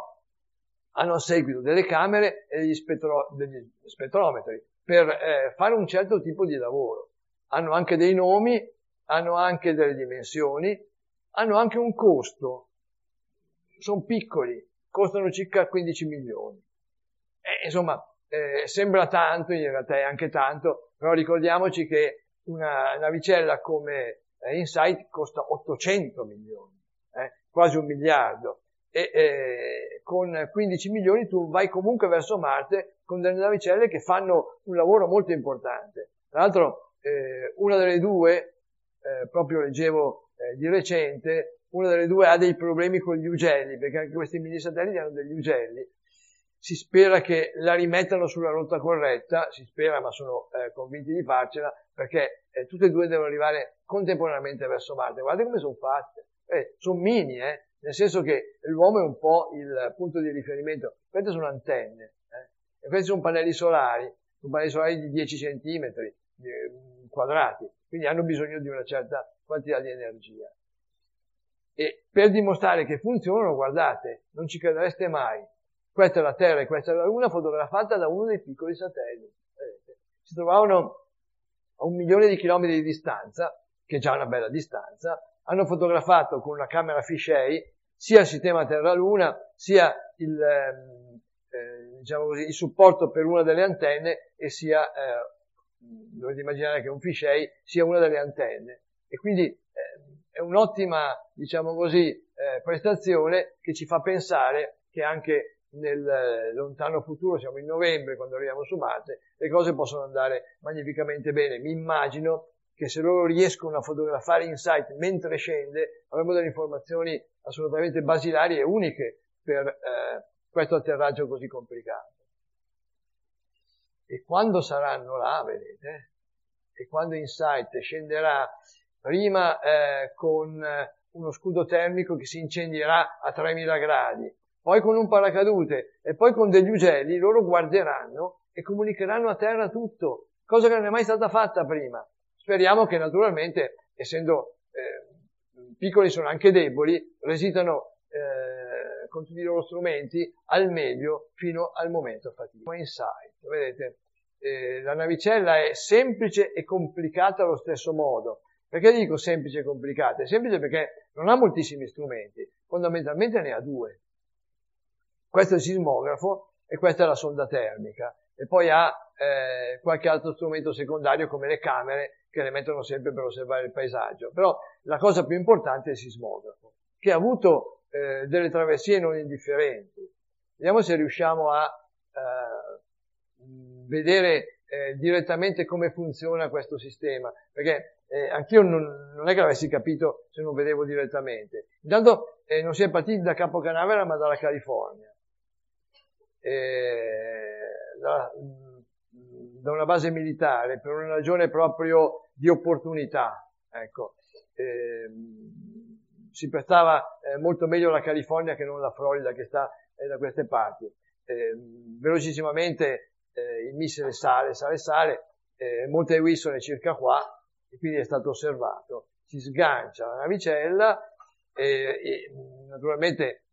Speaker 1: hanno a seguito delle camere e degli, spettro, degli spettrometri per eh, fare un certo tipo di lavoro. Hanno anche dei nomi, hanno anche delle dimensioni, hanno anche un costo. Sono piccoli, costano circa 15 milioni. E, insomma, eh, sembra tanto, in realtà è anche tanto, però ricordiamoci che una navicella come eh, Insight costa 800 milioni, eh, quasi un miliardo, e eh, con 15 milioni tu vai comunque verso Marte con delle navicelle che fanno un lavoro molto importante. Tra l'altro eh, una delle due, eh, proprio leggevo eh, di recente, una delle due ha dei problemi con gli ugelli, perché anche questi mini satelliti hanno degli ugelli, si spera che la rimettano sulla rotta corretta, si spera ma sono eh, convinti di farcela, perché eh, tutte e due devono arrivare contemporaneamente verso Marte. Guardate come sono fatte, eh, sono mini, eh, nel senso che l'uomo è un po' il punto di riferimento. Queste sono antenne, eh, e questi sono pannelli solari, sono pannelli solari di 10 cm eh, quadrati, quindi hanno bisogno di una certa quantità di energia. E per dimostrare che funzionano, guardate, non ci credereste mai, questa è la Terra e questa è la Luna, fotografata da uno dei piccoli satelliti. Si trovavano a un milione di chilometri di distanza, che è già una bella distanza, hanno fotografato con una camera fisheye sia il sistema Terra-Luna, sia il, ehm, eh, diciamo così, il, supporto per una delle antenne e sia, eh, dovete immaginare che un fisheye sia una delle antenne. E quindi eh, è un'ottima, diciamo così, eh, prestazione che ci fa pensare che anche nel lontano futuro, siamo in novembre quando arriviamo su Marte, le cose possono andare magnificamente bene. Mi immagino che se loro riescono a fotografare Insight mentre scende, avremo delle informazioni assolutamente basilari e uniche per eh, questo atterraggio così complicato. E quando saranno là, vedete, e quando Insight scenderà prima eh, con eh, uno scudo termico che si incendierà a 3000 gradi, poi con un paracadute e poi con degli ugelli, loro guarderanno e comunicheranno a terra tutto, cosa che non è mai stata fatta prima. Speriamo che naturalmente, essendo eh, piccoli sono anche deboli, resistano eh, con tutti i loro strumenti al meglio fino al momento fatico. Insight, vedete, eh, la navicella è semplice e complicata allo stesso modo. Perché dico semplice e complicata? È semplice perché non ha moltissimi strumenti, fondamentalmente ne ha due. Questo è il sismografo e questa è la sonda termica. E poi ha eh, qualche altro strumento secondario come le camere che le mettono sempre per osservare il paesaggio. Però la cosa più importante è il sismografo, che ha avuto eh, delle traversie non indifferenti. Vediamo se riusciamo a eh, vedere eh, direttamente come funziona questo sistema, perché eh, anch'io non, non, è che l'avessi capito se non vedevo direttamente. Intanto eh, non si è partiti da Capo Canaveral ma dalla California eh, da, da, una base militare per una ragione proprio di opportunità. Ecco. Eh, si prestava eh, molto meglio la California che non la Florida che sta eh, da queste parti. Eh, velocissimamente eh, il missile sale, sale, sale, Monte Wilson è circa qua e quindi è stato osservato. Si sgancia la navicella e, e naturalmente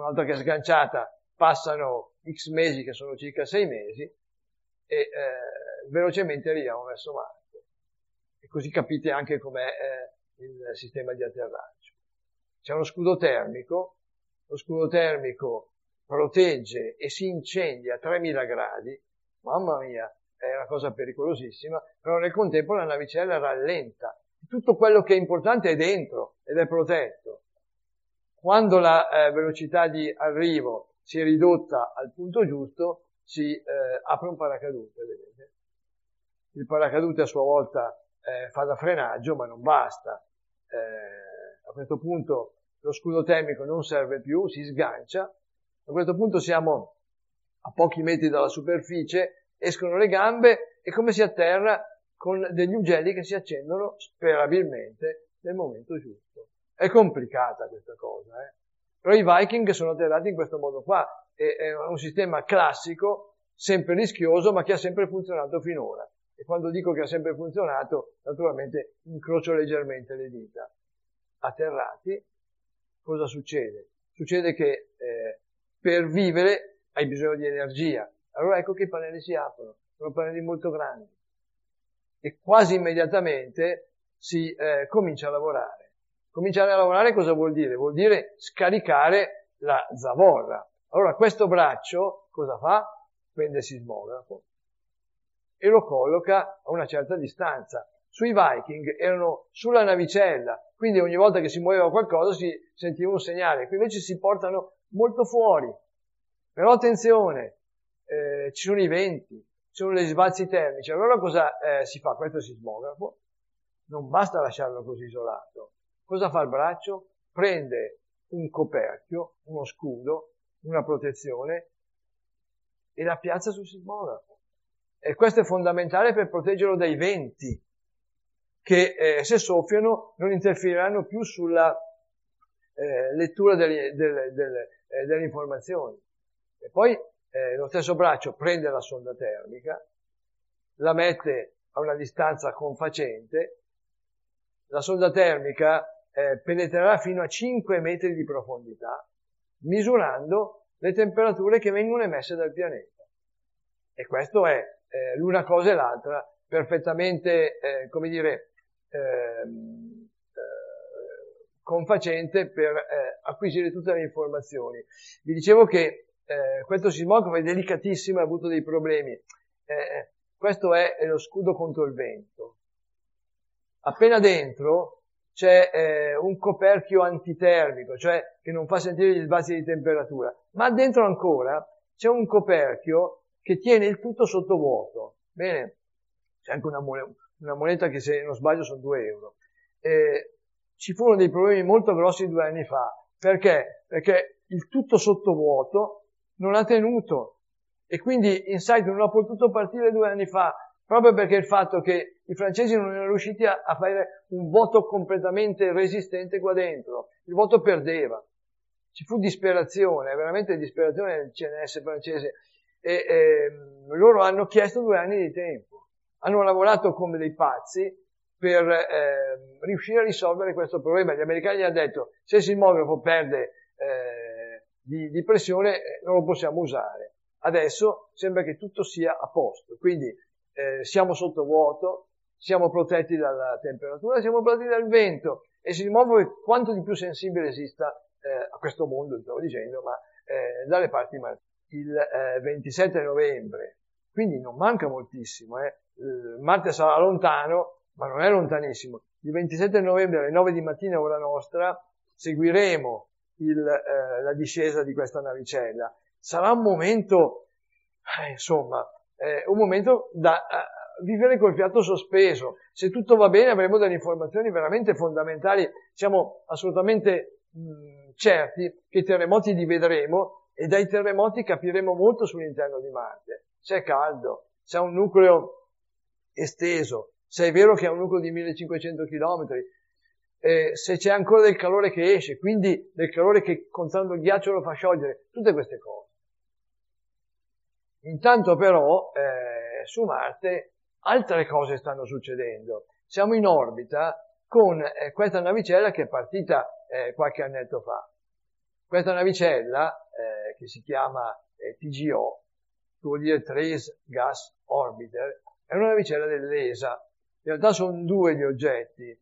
Speaker 1: una volta che è sganciata passano x mesi, che sono circa 6 mesi, e eh, velocemente arriviamo verso Marte. E così capite anche com'è eh, il sistema di atterraggio. C'è uno scudo termico, lo scudo termico protegge e si incendia a 3000 gradi, mamma mia, è una cosa pericolosissima, però nel contempo la navicella rallenta. Tutto quello che è importante è dentro ed è protetto. Quando la eh, velocità di arrivo si è ridotta al punto giusto, si eh, apre un paracadute, vedete? Il paracadute a sua volta eh, fa da frenaggio, ma non basta. Eh, a questo punto lo scudo termico non serve più, si sgancia. A questo punto siamo a pochi metri dalla superficie, escono le gambe e come si atterra con degli ugelli che si accendono sperabilmente nel momento giusto. È complicata questa cosa, eh? Però i Viking sono atterrati in questo modo qua. È, un sistema classico, sempre rischioso, ma che ha sempre funzionato finora. E quando dico che ha sempre funzionato, naturalmente incrocio leggermente le dita. Atterrati, cosa succede? succede che eh, per vivere hai bisogno di energia. Allora ecco che i pannelli si aprono, sono pannelli molto grandi. E quasi immediatamente si eh, comincia a lavorare. Cominciare a lavorare cosa vuol dire? Vuol dire scaricare la zavorra. Allora questo braccio cosa fa? Prende il sismografo e lo colloca a una certa distanza. Sui Viking erano sulla navicella, quindi ogni volta che si muoveva qualcosa si sentiva un segnale. Qui invece si portano molto fuori. Però attenzione, eh, ci sono i venti, ci sono gli sbalzi termici. Allora cosa eh, si fa? Questo sismografo non basta lasciarlo così isolato. Cosa fa il braccio? Prende un coperchio, uno scudo, una protezione e la piazza sul sismografo. E questo è fondamentale per proteggerlo dai venti che eh, se soffiano non interferiranno più sulla eh, lettura delle, delle, delle, eh, delle, informazioni. E poi eh, lo stesso braccio prende la sonda termica, la mette a una distanza confacente, la sonda termica eh, penetrerà fino a 5 metri di profondità, misurando le temperature che vengono emesse dal pianeta. E questo è eh, l'una cosa e l'altra perfettamente, eh, come dire, ehm, eh, confacente per eh, acquisire tutte le informazioni. Vi dicevo che eh, questo sismografo è delicatissimo ha avuto dei problemi. Questo è lo scudo contro il vento. Appena dentro c'è eh, un coperchio antitermico, cioè che non fa sentire gli sbalzi di temperatura, ma dentro ancora c'è un coperchio che tiene il tutto sotto vuoto. Bene, c'è anche una, moneta, una moneta che se non sbaglio sono 2 euro. Eh, ci furono dei problemi molto grossi due anni fa. Perché? Perché il tutto sotto vuoto non ha tenuto e quindi Insight non ha potuto partire due anni fa proprio perché il fatto che i francesi non erano riusciti a, a fare un voto completamente resistente qua dentro. Il voto perdeva. Ci fu disperazione, veramente disperazione nel CNS francese e eh, loro hanno chiesto due anni di tempo. Hanno lavorato come dei pazzi per eh, riuscire a risolvere questo problema. Gli americani hanno detto se il sismografo perde eh, di, di, pressione eh, non lo possiamo usare. Adesso sembra che tutto sia a posto, quindi eh, siamo sotto vuoto, siamo protetti dalla temperatura, siamo protetti dal vento e sismografo è quanto di più sensibile esista eh, a questo mondo, stavo dicendo, ma dalle parti marziane il eh, 27 novembre, quindi non manca moltissimo, eh. Marte sarà lontano, ma non è lontanissimo. Il 27 novembre alle 9 di mattina ora nostra seguiremo il, eh, la discesa di questa navicella. Sarà un momento, eh, insomma, eh, un momento da eh, vivere col fiato sospeso. Se tutto va bene avremo delle informazioni veramente fondamentali. Siamo assolutamente mh, certi che i terremoti li vedremo e dai terremoti capiremo molto sull'interno di Marte. Se è caldo, se ha un nucleo esteso, se è vero che ha un nucleo di 1500 km, eh, se c'è ancora del calore che esce, quindi del calore che contando il ghiaccio lo fa sciogliere, tutte queste cose. Intanto però eh, su Marte altre cose stanno succedendo. Siamo in orbita con eh, questa navicella che è partita eh, qualche annetto fa. Questa navicella eh, che si chiama eh, TGO, che vuol dire Trace Gas Orbiter, è una navicella dell'ESA. In realtà sono due gli oggetti,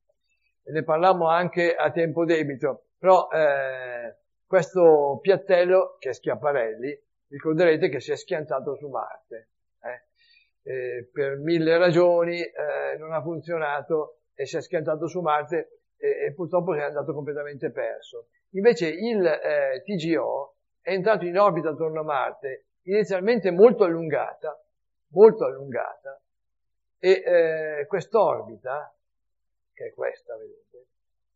Speaker 1: ne parlammo anche a tempo debito, però eh, questo piattello, che è Schiaparelli, ricorderete che si è schiantato su Marte. Eh. per mille ragioni eh, non ha funzionato e si è schiantato su Marte e, e purtroppo è andato completamente perso. Invece il eh, TGO è entrato in orbita attorno a Marte, inizialmente molto allungata, molto allungata, e eh, quest'orbita, che è questa, vedete,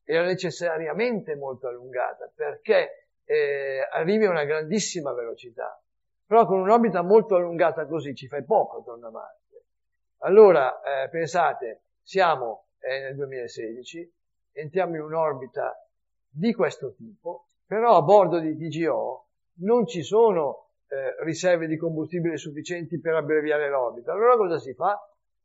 Speaker 1: era necessariamente molto allungata perché eh, arrivi a una grandissima velocità. Però con un'orbita molto allungata così ci fai poco attorno a Marte. Allora, eh, pensate, siamo eh, nel 2016, entriamo in un'orbita di questo tipo, però a bordo di TGO non ci sono eh, riserve di combustibile sufficienti per abbreviare l'orbita. Allora cosa si fa?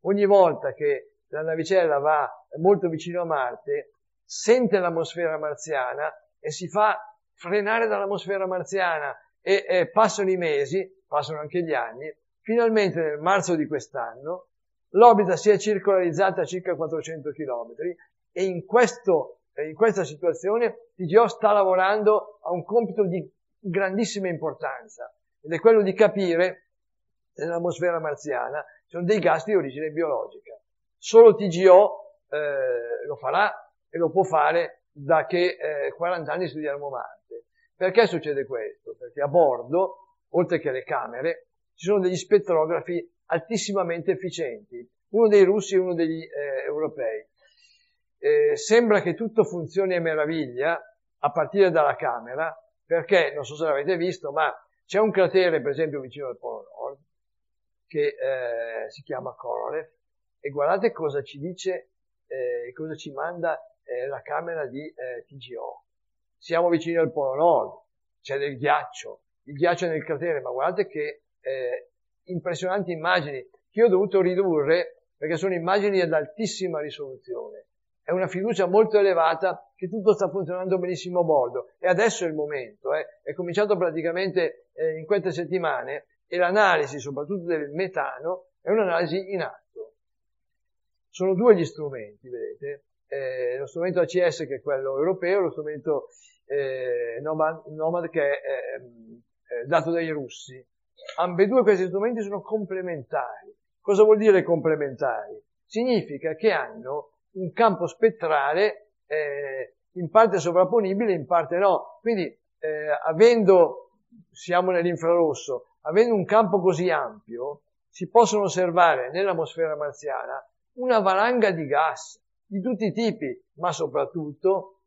Speaker 1: Ogni volta che la navicella va molto vicino a Marte, sente l'atmosfera marziana e si fa frenare dall'atmosfera marziana e, e passano i mesi, passano anche gli anni, finalmente nel marzo di quest'anno l'orbita si è circolarizzata a circa 400 km e in, questo, in questa situazione TGO sta lavorando a un compito di grandissima importanza ed è quello di capire nell'atmosfera marziana ci sono dei gas di origine biologica. Solo TGO eh, lo farà e lo può fare da che eh, 40 anni studiamo Marte. Perché succede questo? Perché a bordo, oltre che le camere, ci sono degli spettrografi altissimamente efficienti, uno dei russi e uno degli eh, europei. Eh, sembra che tutto funzioni a meraviglia a partire dalla camera, perché, non so se l'avete visto, ma c'è un cratere, per esempio, vicino al Polo Nord, che eh, si chiama Korolev, e guardate cosa ci dice, eh, cosa ci manda eh, la camera di eh, TGO. Siamo vicini al Polo Nord, c'è del ghiaccio, il ghiaccio nel cratere, ma guardate che eh, impressionanti immagini che ho dovuto ridurre perché sono immagini ad altissima risoluzione. È una fiducia molto elevata che tutto sta funzionando benissimo a bordo. E adesso è il momento, eh. è cominciato praticamente eh, in queste settimane e l'analisi, soprattutto del metano, è un'analisi in atto. Sono due gli strumenti, vedete, eh, lo strumento ACS che è quello europeo, lo strumento eh, Nomad, Nomad, che è eh, dato dai russi. Ambedue questi strumenti sono complementari. Cosa vuol dire complementari? Significa che hanno un campo spettrale eh, in parte sovrapponibile, in parte no. Quindi, eh, avendo, siamo nell'infrarosso, avendo un campo così ampio, si possono osservare nell'atmosfera marziana una valanga di gas di tutti i tipi, ma soprattutto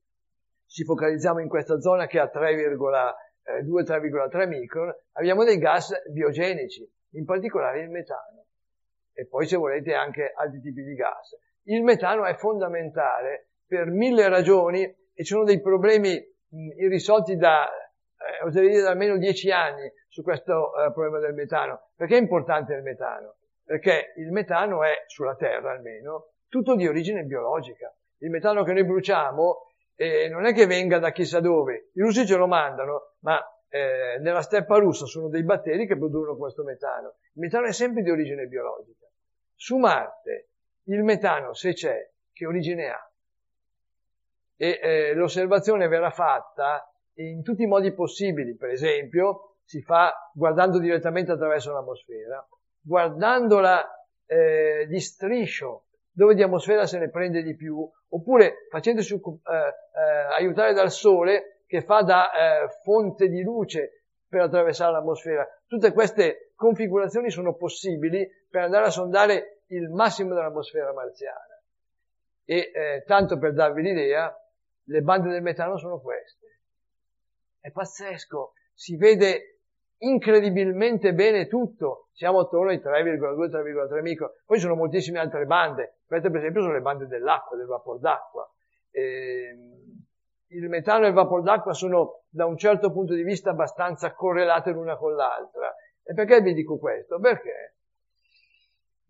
Speaker 1: ci focalizziamo in questa zona che ha 3,2-3,3 micron, abbiamo dei gas biogenici, in particolare il metano. E poi se volete anche altri tipi di gas. Il metano è fondamentale per mille ragioni e ci sono dei problemi irrisolti da, eh, oserei dire, da almeno dieci anni su questo eh, problema del metano. Perché è importante il metano? Perché il metano è, sulla Terra almeno, tutto di origine biologica. Il metano che noi bruciamo eh, non è che venga da chissà dove, i russi ce lo mandano, ma eh, nella steppa russa sono dei batteri che producono questo metano. Il metano è sempre di origine biologica. Su Marte il metano, se c'è, che origine ha? E eh, l'osservazione verrà fatta in tutti i modi possibili, per esempio si fa guardando direttamente attraverso l'atmosfera, guardandola eh, di striscio, dove di atmosfera se ne prende di più, oppure facendosi eh, eh, aiutare dal sole che fa da eh, fonte di luce per attraversare l'atmosfera. Tutte queste configurazioni sono possibili per andare a sondare il massimo dell'atmosfera marziana. E eh, tanto per darvi l'idea, le bande del metano sono queste. È pazzesco, si vede incredibilmente bene tutto, siamo attorno ai 3,2-3,3 micro, poi ci sono moltissime altre bande, queste per esempio sono le bande dell'acqua, del vapor d'acqua. E il metano e il vapor d'acqua sono da un certo punto di vista abbastanza correlate l'una con l'altra. E perché vi dico questo? Perché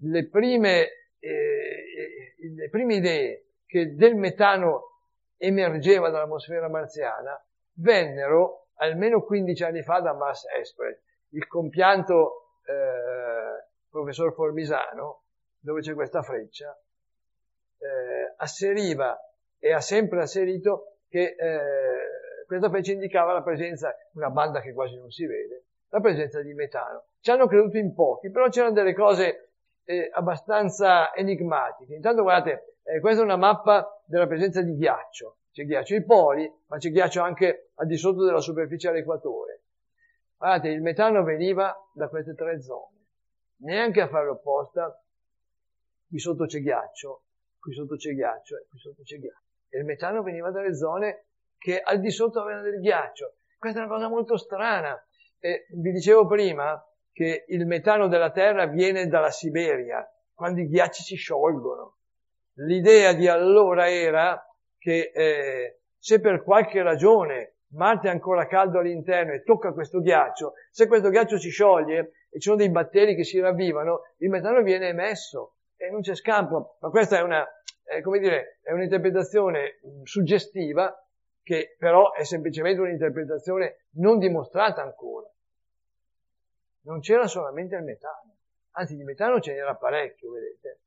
Speaker 1: le prime, eh, le prime idee che del metano emergeva dall'atmosfera marziana vennero almeno 15 anni fa da Mars Express, il compianto eh, professor Formisano, dove c'è questa freccia, eh, asseriva e ha sempre asserito che eh, questa freccia indicava la presenza, una banda che quasi non si vede, la presenza di metano. Ci hanno creduto in pochi, però c'erano delle cose eh, abbastanza enigmatiche. Intanto guardate, eh, questa è una mappa della presenza di ghiaccio. C'è ghiaccio ai poli, ma c'è ghiaccio anche al di sotto della superficie all'equatore. Guardate, il metano veniva da queste tre zone. Neanche a fare opposta, qui sotto c'è ghiaccio, qui sotto c'è ghiaccio e qui sotto c'è ghiaccio. E il metano veniva dalle zone che al di sotto avevano del ghiaccio. Questa è una cosa molto strana. E vi dicevo prima che il metano della Terra viene dalla Siberia, quando i ghiacci si sciolgono. L'idea di allora era che eh, se per qualche ragione Marte è ancora caldo all'interno e tocca questo ghiaccio, se questo ghiaccio si scioglie e ci sono dei batteri che si ravvivano, il metano viene emesso e non c'è scampo. Ma questa è una, eh, come dire, è un'interpretazione mh, suggestiva che però è semplicemente un'interpretazione non dimostrata ancora. Non c'era solamente il metano, anzi di metano ce n'era parecchio, vedete.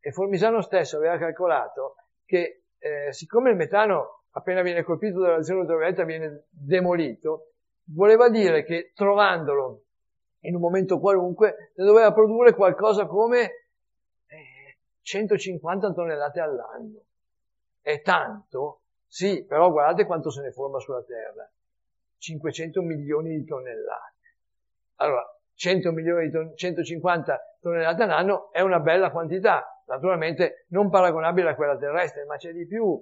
Speaker 1: E Formisano stesso aveva calcolato che eh, siccome il metano appena viene colpito dalla razione ultravioletta viene demolito, voleva dire che trovandolo in un momento qualunque ne doveva produrre qualcosa come eh, 150 tonnellate all'anno. È tanto? Sì, però guardate quanto se ne forma sulla Terra. 500 milioni di tonnellate. Allora, 100 milioni di ton- 150 tonnellate all'anno è una bella quantità, naturalmente non paragonabile a quella terrestre, ma c'è di più,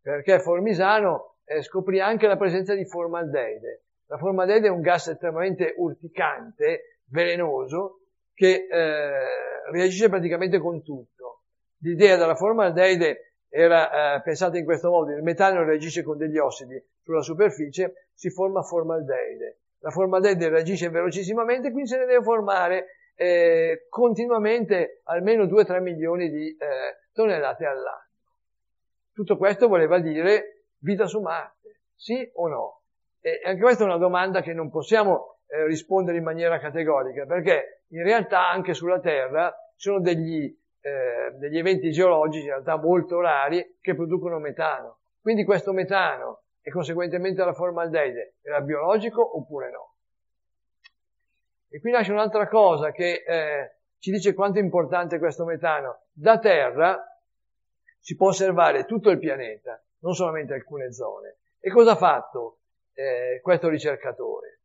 Speaker 1: perché Formisano eh, scoprì anche la presenza di formaldeide. La formaldeide è un gas estremamente urticante, velenoso, che eh, reagisce praticamente con tutto. L'idea della formaldeide era eh, pensata in questo modo, il metano reagisce con degli ossidi sulla superficie, si forma formaldeide. La formaldeide reagisce velocissimamente, quindi se ne deve formare eh, continuamente almeno 2-3 milioni di eh, tonnellate all'anno. Tutto questo voleva dire vita su Marte, sì o no? E anche questa è una domanda che non possiamo eh, rispondere in maniera categorica, perché in realtà anche sulla Terra ci sono degli, eh, degli eventi geologici, in realtà molto rari, che producono metano. Quindi questo metano e conseguentemente la formaldeide era biologico oppure no? E qui nasce un'altra cosa che eh, ci dice quanto è importante questo metano. Da Terra si può osservare tutto il pianeta, non solamente alcune zone. E cosa ha fatto eh, questo ricercatore?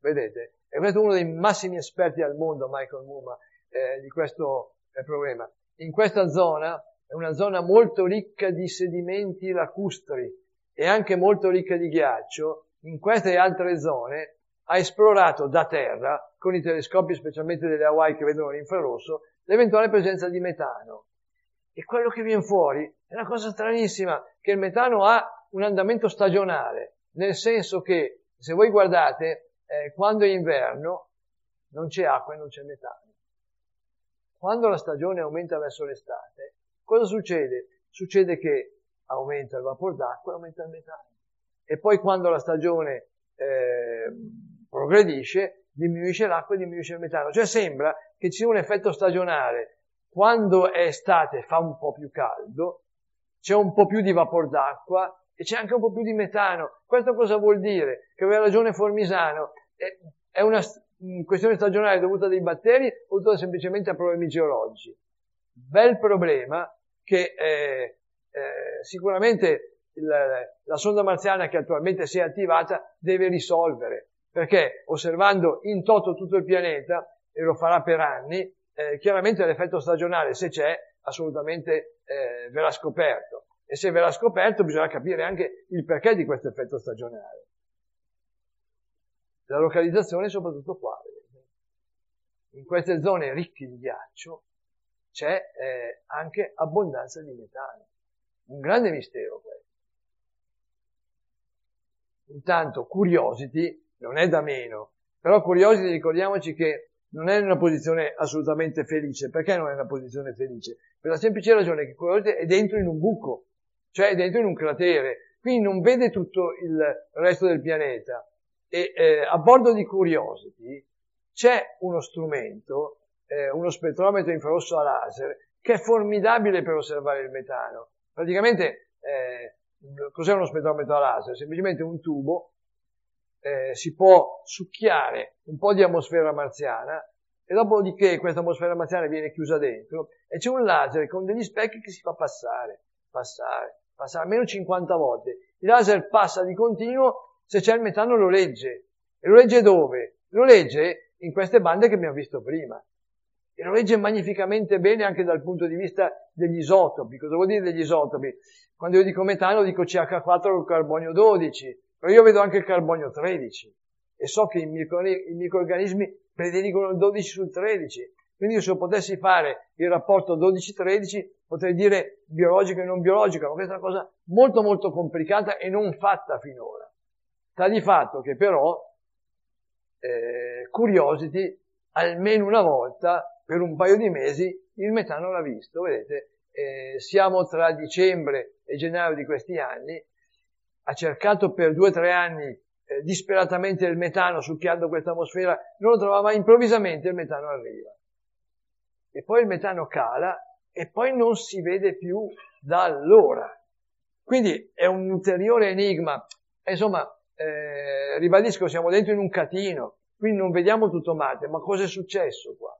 Speaker 1: Vedete, è uno dei massimi esperti al mondo, Michael Muma, eh, di questo eh, problema. In questa zona, è una zona molto ricca di sedimenti lacustri e anche molto ricca di ghiaccio, in queste altre zone ha esplorato da terra, con i telescopi specialmente delle Hawaii che vedono l'infrarosso, l'eventuale presenza di metano. E quello che viene fuori è una cosa stranissima, che il metano ha un andamento stagionale, nel senso che se voi guardate, eh, quando è inverno non c'è acqua e non c'è metano. Quando la stagione aumenta verso l'estate, cosa succede? Succede che aumenta il vapore d'acqua e aumenta il metano. E poi quando la stagione eh, progredisce, diminuisce l'acqua e diminuisce il metano. Cioè sembra che ci sia un effetto stagionale quando è estate fa un po' più caldo, c'è un po' più di vapor d'acqua e c'è anche un po' più di metano. Questo cosa vuol dire? Che aveva ragione Formisano, è una questione stagionale dovuta dai batteri o dovuta semplicemente a problemi geologici. Bel problema che eh, eh, sicuramente il, la sonda marziana che attualmente si è attivata deve risolvere, perché osservando in toto tutto il pianeta, e lo farà per anni, eh, chiaramente l'effetto stagionale, se c'è, assolutamente eh, verrà scoperto. E se verrà scoperto bisogna capire anche il perché di questo effetto stagionale. La localizzazione è soprattutto qua. In queste zone ricche di ghiaccio c'è eh, anche abbondanza di metano. Un grande mistero questo. Intanto Curiosity non è da meno, però Curiosity ricordiamoci che non è in una posizione assolutamente felice. Perché non è in una posizione felice? Per la semplice ragione che Curiosity è dentro in un buco, cioè è dentro in un cratere, quindi non vede tutto il resto del pianeta. E eh, a bordo di Curiosity c'è uno strumento, eh, uno spettrometro infrarosso a laser, che è formidabile per osservare il metano. Praticamente, eh, cos'è uno spettrometro a laser? Semplicemente un tubo eh, si può succhiare un po' di atmosfera marziana e dopodiché questa atmosfera marziana viene chiusa dentro e c'è un laser con degli specchi che si fa passare, passare, passare almeno 50 volte. Il laser passa di continuo, se c'è il metano lo legge. E lo legge dove? Lo legge in queste bande che abbiamo visto prima. E lo legge magnificamente bene anche dal punto di vista degli isotopi. Cosa vuol dire degli isotopi? Quando io dico metano dico CH4 con carbonio 12, però io vedo anche il carbonio 13 e so che i, micro, i microorganismi prediligono il 12 sul 13. Quindi se potessi fare il rapporto 12-13 potrei dire biologico e non biologico, ma questa è una cosa molto molto complicata e non fatta finora. Sta di fatto che però eh, Curiosity almeno una volta per un paio di mesi il metano l'ha visto, vedete, eh, siamo tra dicembre e gennaio di questi anni ha cercato per due o tre anni eh, disperatamente il metano succhiando questa atmosfera, non lo trovava, improvvisamente il metano arriva. E poi il metano cala e poi non si vede più da allora. Quindi è un ulteriore enigma. Insomma, eh, ribadisco, siamo dentro in un catino, quindi non vediamo tutto Marte, ma cosa è successo qua?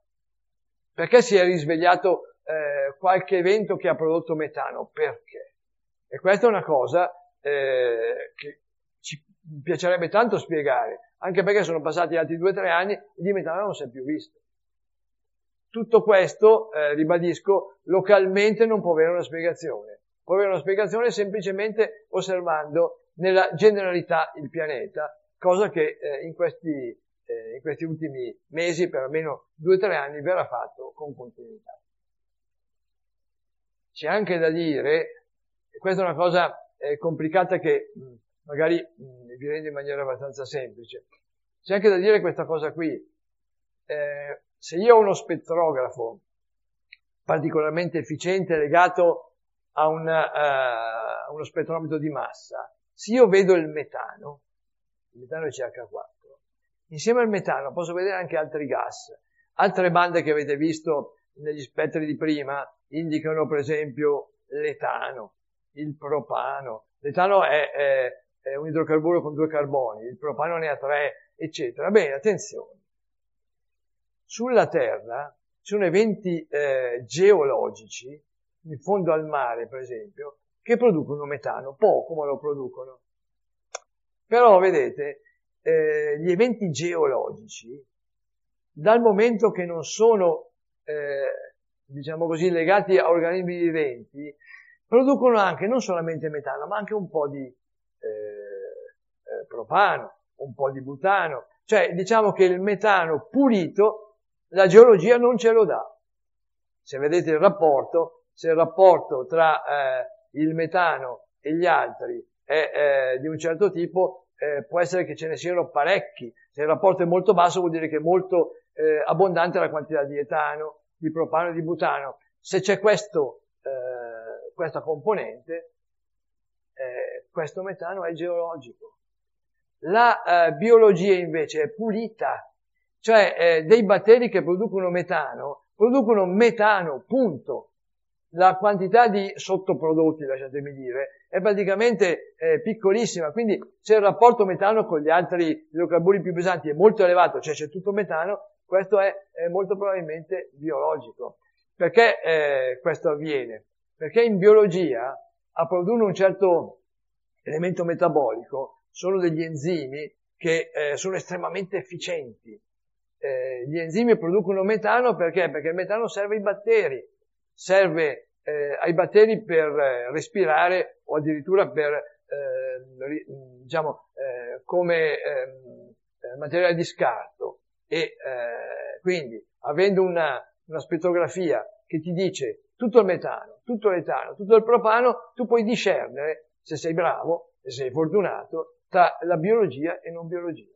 Speaker 1: Perché si è risvegliato eh, qualche evento che ha prodotto metano? Perché? E questa è una cosa eh, che ci piacerebbe tanto spiegare, anche perché sono passati altri due o tre anni e di metano non si è più visto. Tutto questo, eh, ribadisco, localmente non può avere una spiegazione. Può avere una spiegazione semplicemente osservando nella generalità il pianeta, cosa che eh, in, questi, eh, in questi ultimi mesi, per almeno due o tre anni, verrà fatto con continuità. C'è anche da dire, e questa è una cosa eh, complicata che magari vi rende in maniera abbastanza semplice, c'è anche da dire questa cosa qui. Eh, se io ho uno spettrografo particolarmente efficiente legato a un, uh, uno spettrometro di massa, se io vedo il metano, il metano è CH4, insieme al metano posso vedere anche altri gas. Altre bande che avete visto negli spettri di prima indicano per esempio l'etano, il propano. L'etano è, è, è un idrocarburo con due carboni, il propano ne ha tre, eccetera. Bene, attenzione. Sulla Terra ci sono eventi eh, geologici, in fondo al mare per esempio, che producono metano, poco ma lo producono. Però vedete, eh, gli eventi geologici, dal momento che non sono, eh, diciamo così, legati a organismi viventi, producono anche non solamente metano, ma anche un po' di eh, eh propano, un po' di butano. Cioè, diciamo che il metano pulito, la geologia non ce lo dà. Se vedete il rapporto, se il rapporto tra eh, il metano e gli altri è eh, di un certo tipo, eh, può essere che ce ne siano parecchi. Se il rapporto è molto basso vuol dire che è molto eh, abbondante la quantità di etano, di propano e di butano. Se c'è questo, questa componente, eh, questo metano è geologico. La eh, biologia invece è pulita, cioè dei batteri che producono metano, producono metano, punto la quantità di sottoprodotti, lasciatemi dire, è praticamente eh, piccolissima, quindi se il rapporto metano con gli altri idrocarburi più pesanti è molto elevato, cioè c'è tutto metano, questo è, è molto probabilmente biologico. Perché eh, questo avviene? Perché in biologia a produrre un certo elemento metabolico sono degli enzimi che eh, sono estremamente efficienti. Eh, gli enzimi producono metano perché? Perché il metano serve ai batteri, serve eh, ai batteri per eh, respirare o addirittura per, eh, diciamo, eh, come ehm, eh, materiale di scarto. E eh, quindi, avendo una, una spettrografia che ti dice tutto il metano, tutto l'etano, tutto il propano, tu puoi discernere, se sei bravo e sei fortunato, tra la biologia e non biologia.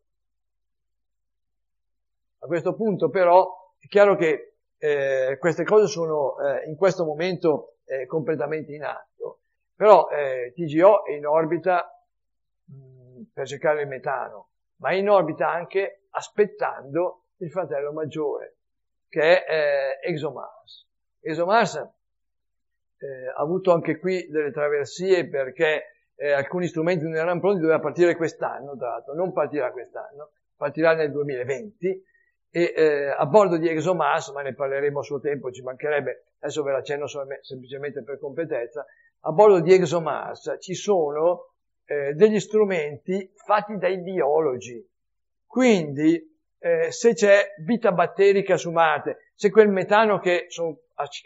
Speaker 1: A questo punto però è chiaro che eh, queste cose sono eh, in questo momento eh, completamente in atto, però eh, TGO è in orbita mh, per cercare il metano, ma è in orbita anche aspettando il fratello maggiore, che è eh, ExoMars. ExoMars eh, ha avuto anche qui delle traversie perché alcuni strumenti non erano pronti, doveva partire quest'anno, tra l'altro, non partirà quest'anno, partirà nel 2020, e eh, a bordo di ExoMars, ma ne parleremo a suo tempo, ci mancherebbe, adesso ve l'accenno semplicemente per competenza, a bordo di ExoMars ci sono eh, degli strumenti fatti dai biologi. Quindi, eh, se c'è vita batterica su Marte, se quel metano che, sono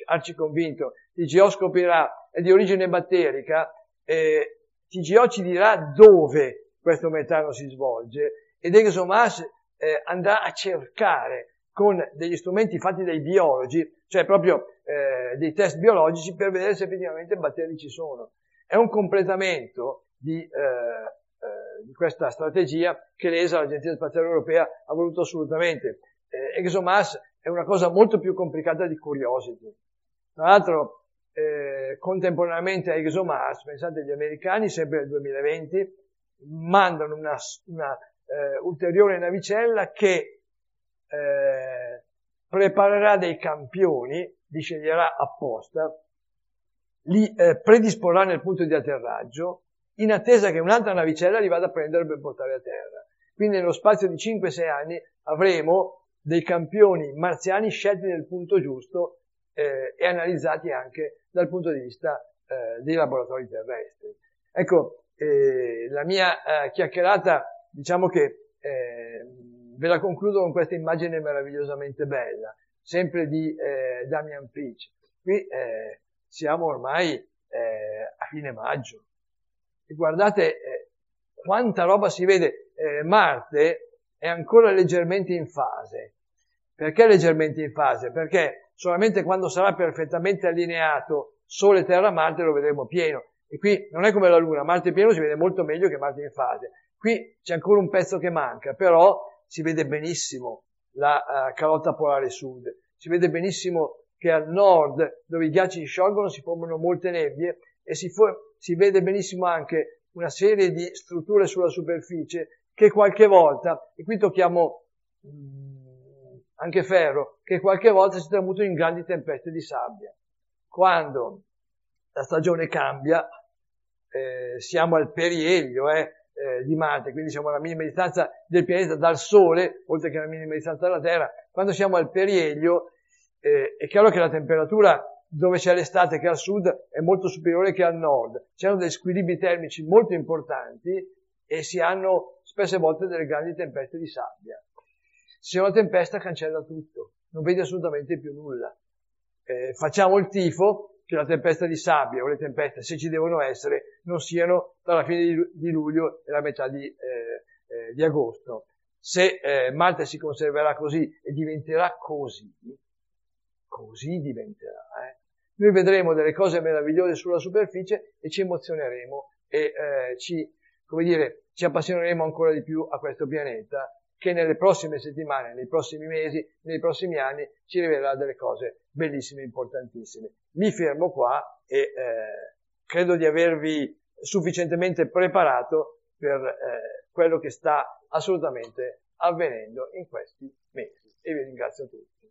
Speaker 1: arci convinto, TGO scoprirà è di origine batterica, eh, TGO ci dirà dove questo metano si svolge ed ExoMars eh, andrà a cercare con degli strumenti fatti dai biologi, cioè proprio eh, dei test biologici per vedere se effettivamente batteri ci sono. È un completamento di, eh, eh di questa strategia che l'ESA, l'Agenzia Spaziale Europea, ha voluto assolutamente. Eh, ExoMars è una cosa molto più complicata di Curiosity. Tra l'altro, eh, contemporaneamente a ExoMars, pensate gli americani, sempre nel 2020, mandano una, una eh, ulteriore navicella che eh, preparerà dei campioni, li sceglierà apposta, li eh, predisporrà nel punto di atterraggio, in attesa che un'altra navicella li vada a prendere per portare a terra. Quindi nello spazio di 5-6 anni avremo dei campioni marziani scelti nel punto giusto eh, e analizzati anche dal punto di vista eh, dei laboratori terrestri. Ecco, eh, la mia eh, chiacchierata, diciamo che eh, ve la concludo con questa immagine meravigliosamente bella, sempre di eh, Damian Peach. Qui siamo ormai a fine maggio e guardate quanta roba si vede. Marte è ancora leggermente in fase. Perché leggermente in fase? Perché solamente quando sarà perfettamente allineato Sole, Terra, Marte lo vedremo pieno. E qui non è come la Luna, Marte pieno si vede molto meglio che Marte in fase. Qui c'è ancora un pezzo che manca, però si vede benissimo la uh, calotta polare sud. Si vede benissimo che al nord, dove i ghiacci si sciolgono, si formano molte nebbie e si, for- si vede benissimo anche una serie di strutture sulla superficie che qualche volta, e qui tocchiamo mh, mm, anche ferro, che qualche volta si tramutano in grandi tempeste di sabbia. Quando la stagione cambia, eh, siamo al perielio eh, eh, di Marte, quindi siamo alla minima distanza del pianeta dal Sole, oltre che alla minima distanza dalla Terra. Quando siamo al perielio, eh, è chiaro che la temperatura dove c'è l'estate che al sud è molto superiore che al nord. C'erano degli squilibri termici molto importanti e si hanno spesse volte delle grandi tempeste di sabbia. Se una tempesta cancella tutto, non vede assolutamente più nulla. Eh, facciamo il tifo che la tempesta di sabbia o le tempeste, se ci devono essere, non siano tra la fine di, di luglio e la metà di, eh, eh, di agosto. Se eh, Marte si conserverà così e diventerà così, così diventerà, eh, noi vedremo delle cose meravigliose sulla superficie e ci emozioneremo e eh, ci, come dire, ci appassioneremo ancora di più a questo pianeta che nelle prossime settimane, nei prossimi mesi, nei prossimi anni ci rivelerà delle cose bellissime, importantissime. Mi fermo qua e eh, credo di avervi sufficientemente preparato per eh, quello che sta assolutamente avvenendo in questi mesi e vi ringrazio tutti.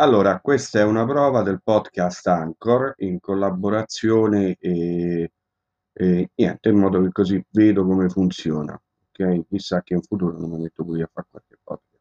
Speaker 2: Allora, questa è una prova del podcast Anchor in collaborazione e e niente, in modo che così vedo come funziona. Ok? Chissà che in futuro non mi metto qui a fare qualche podcast.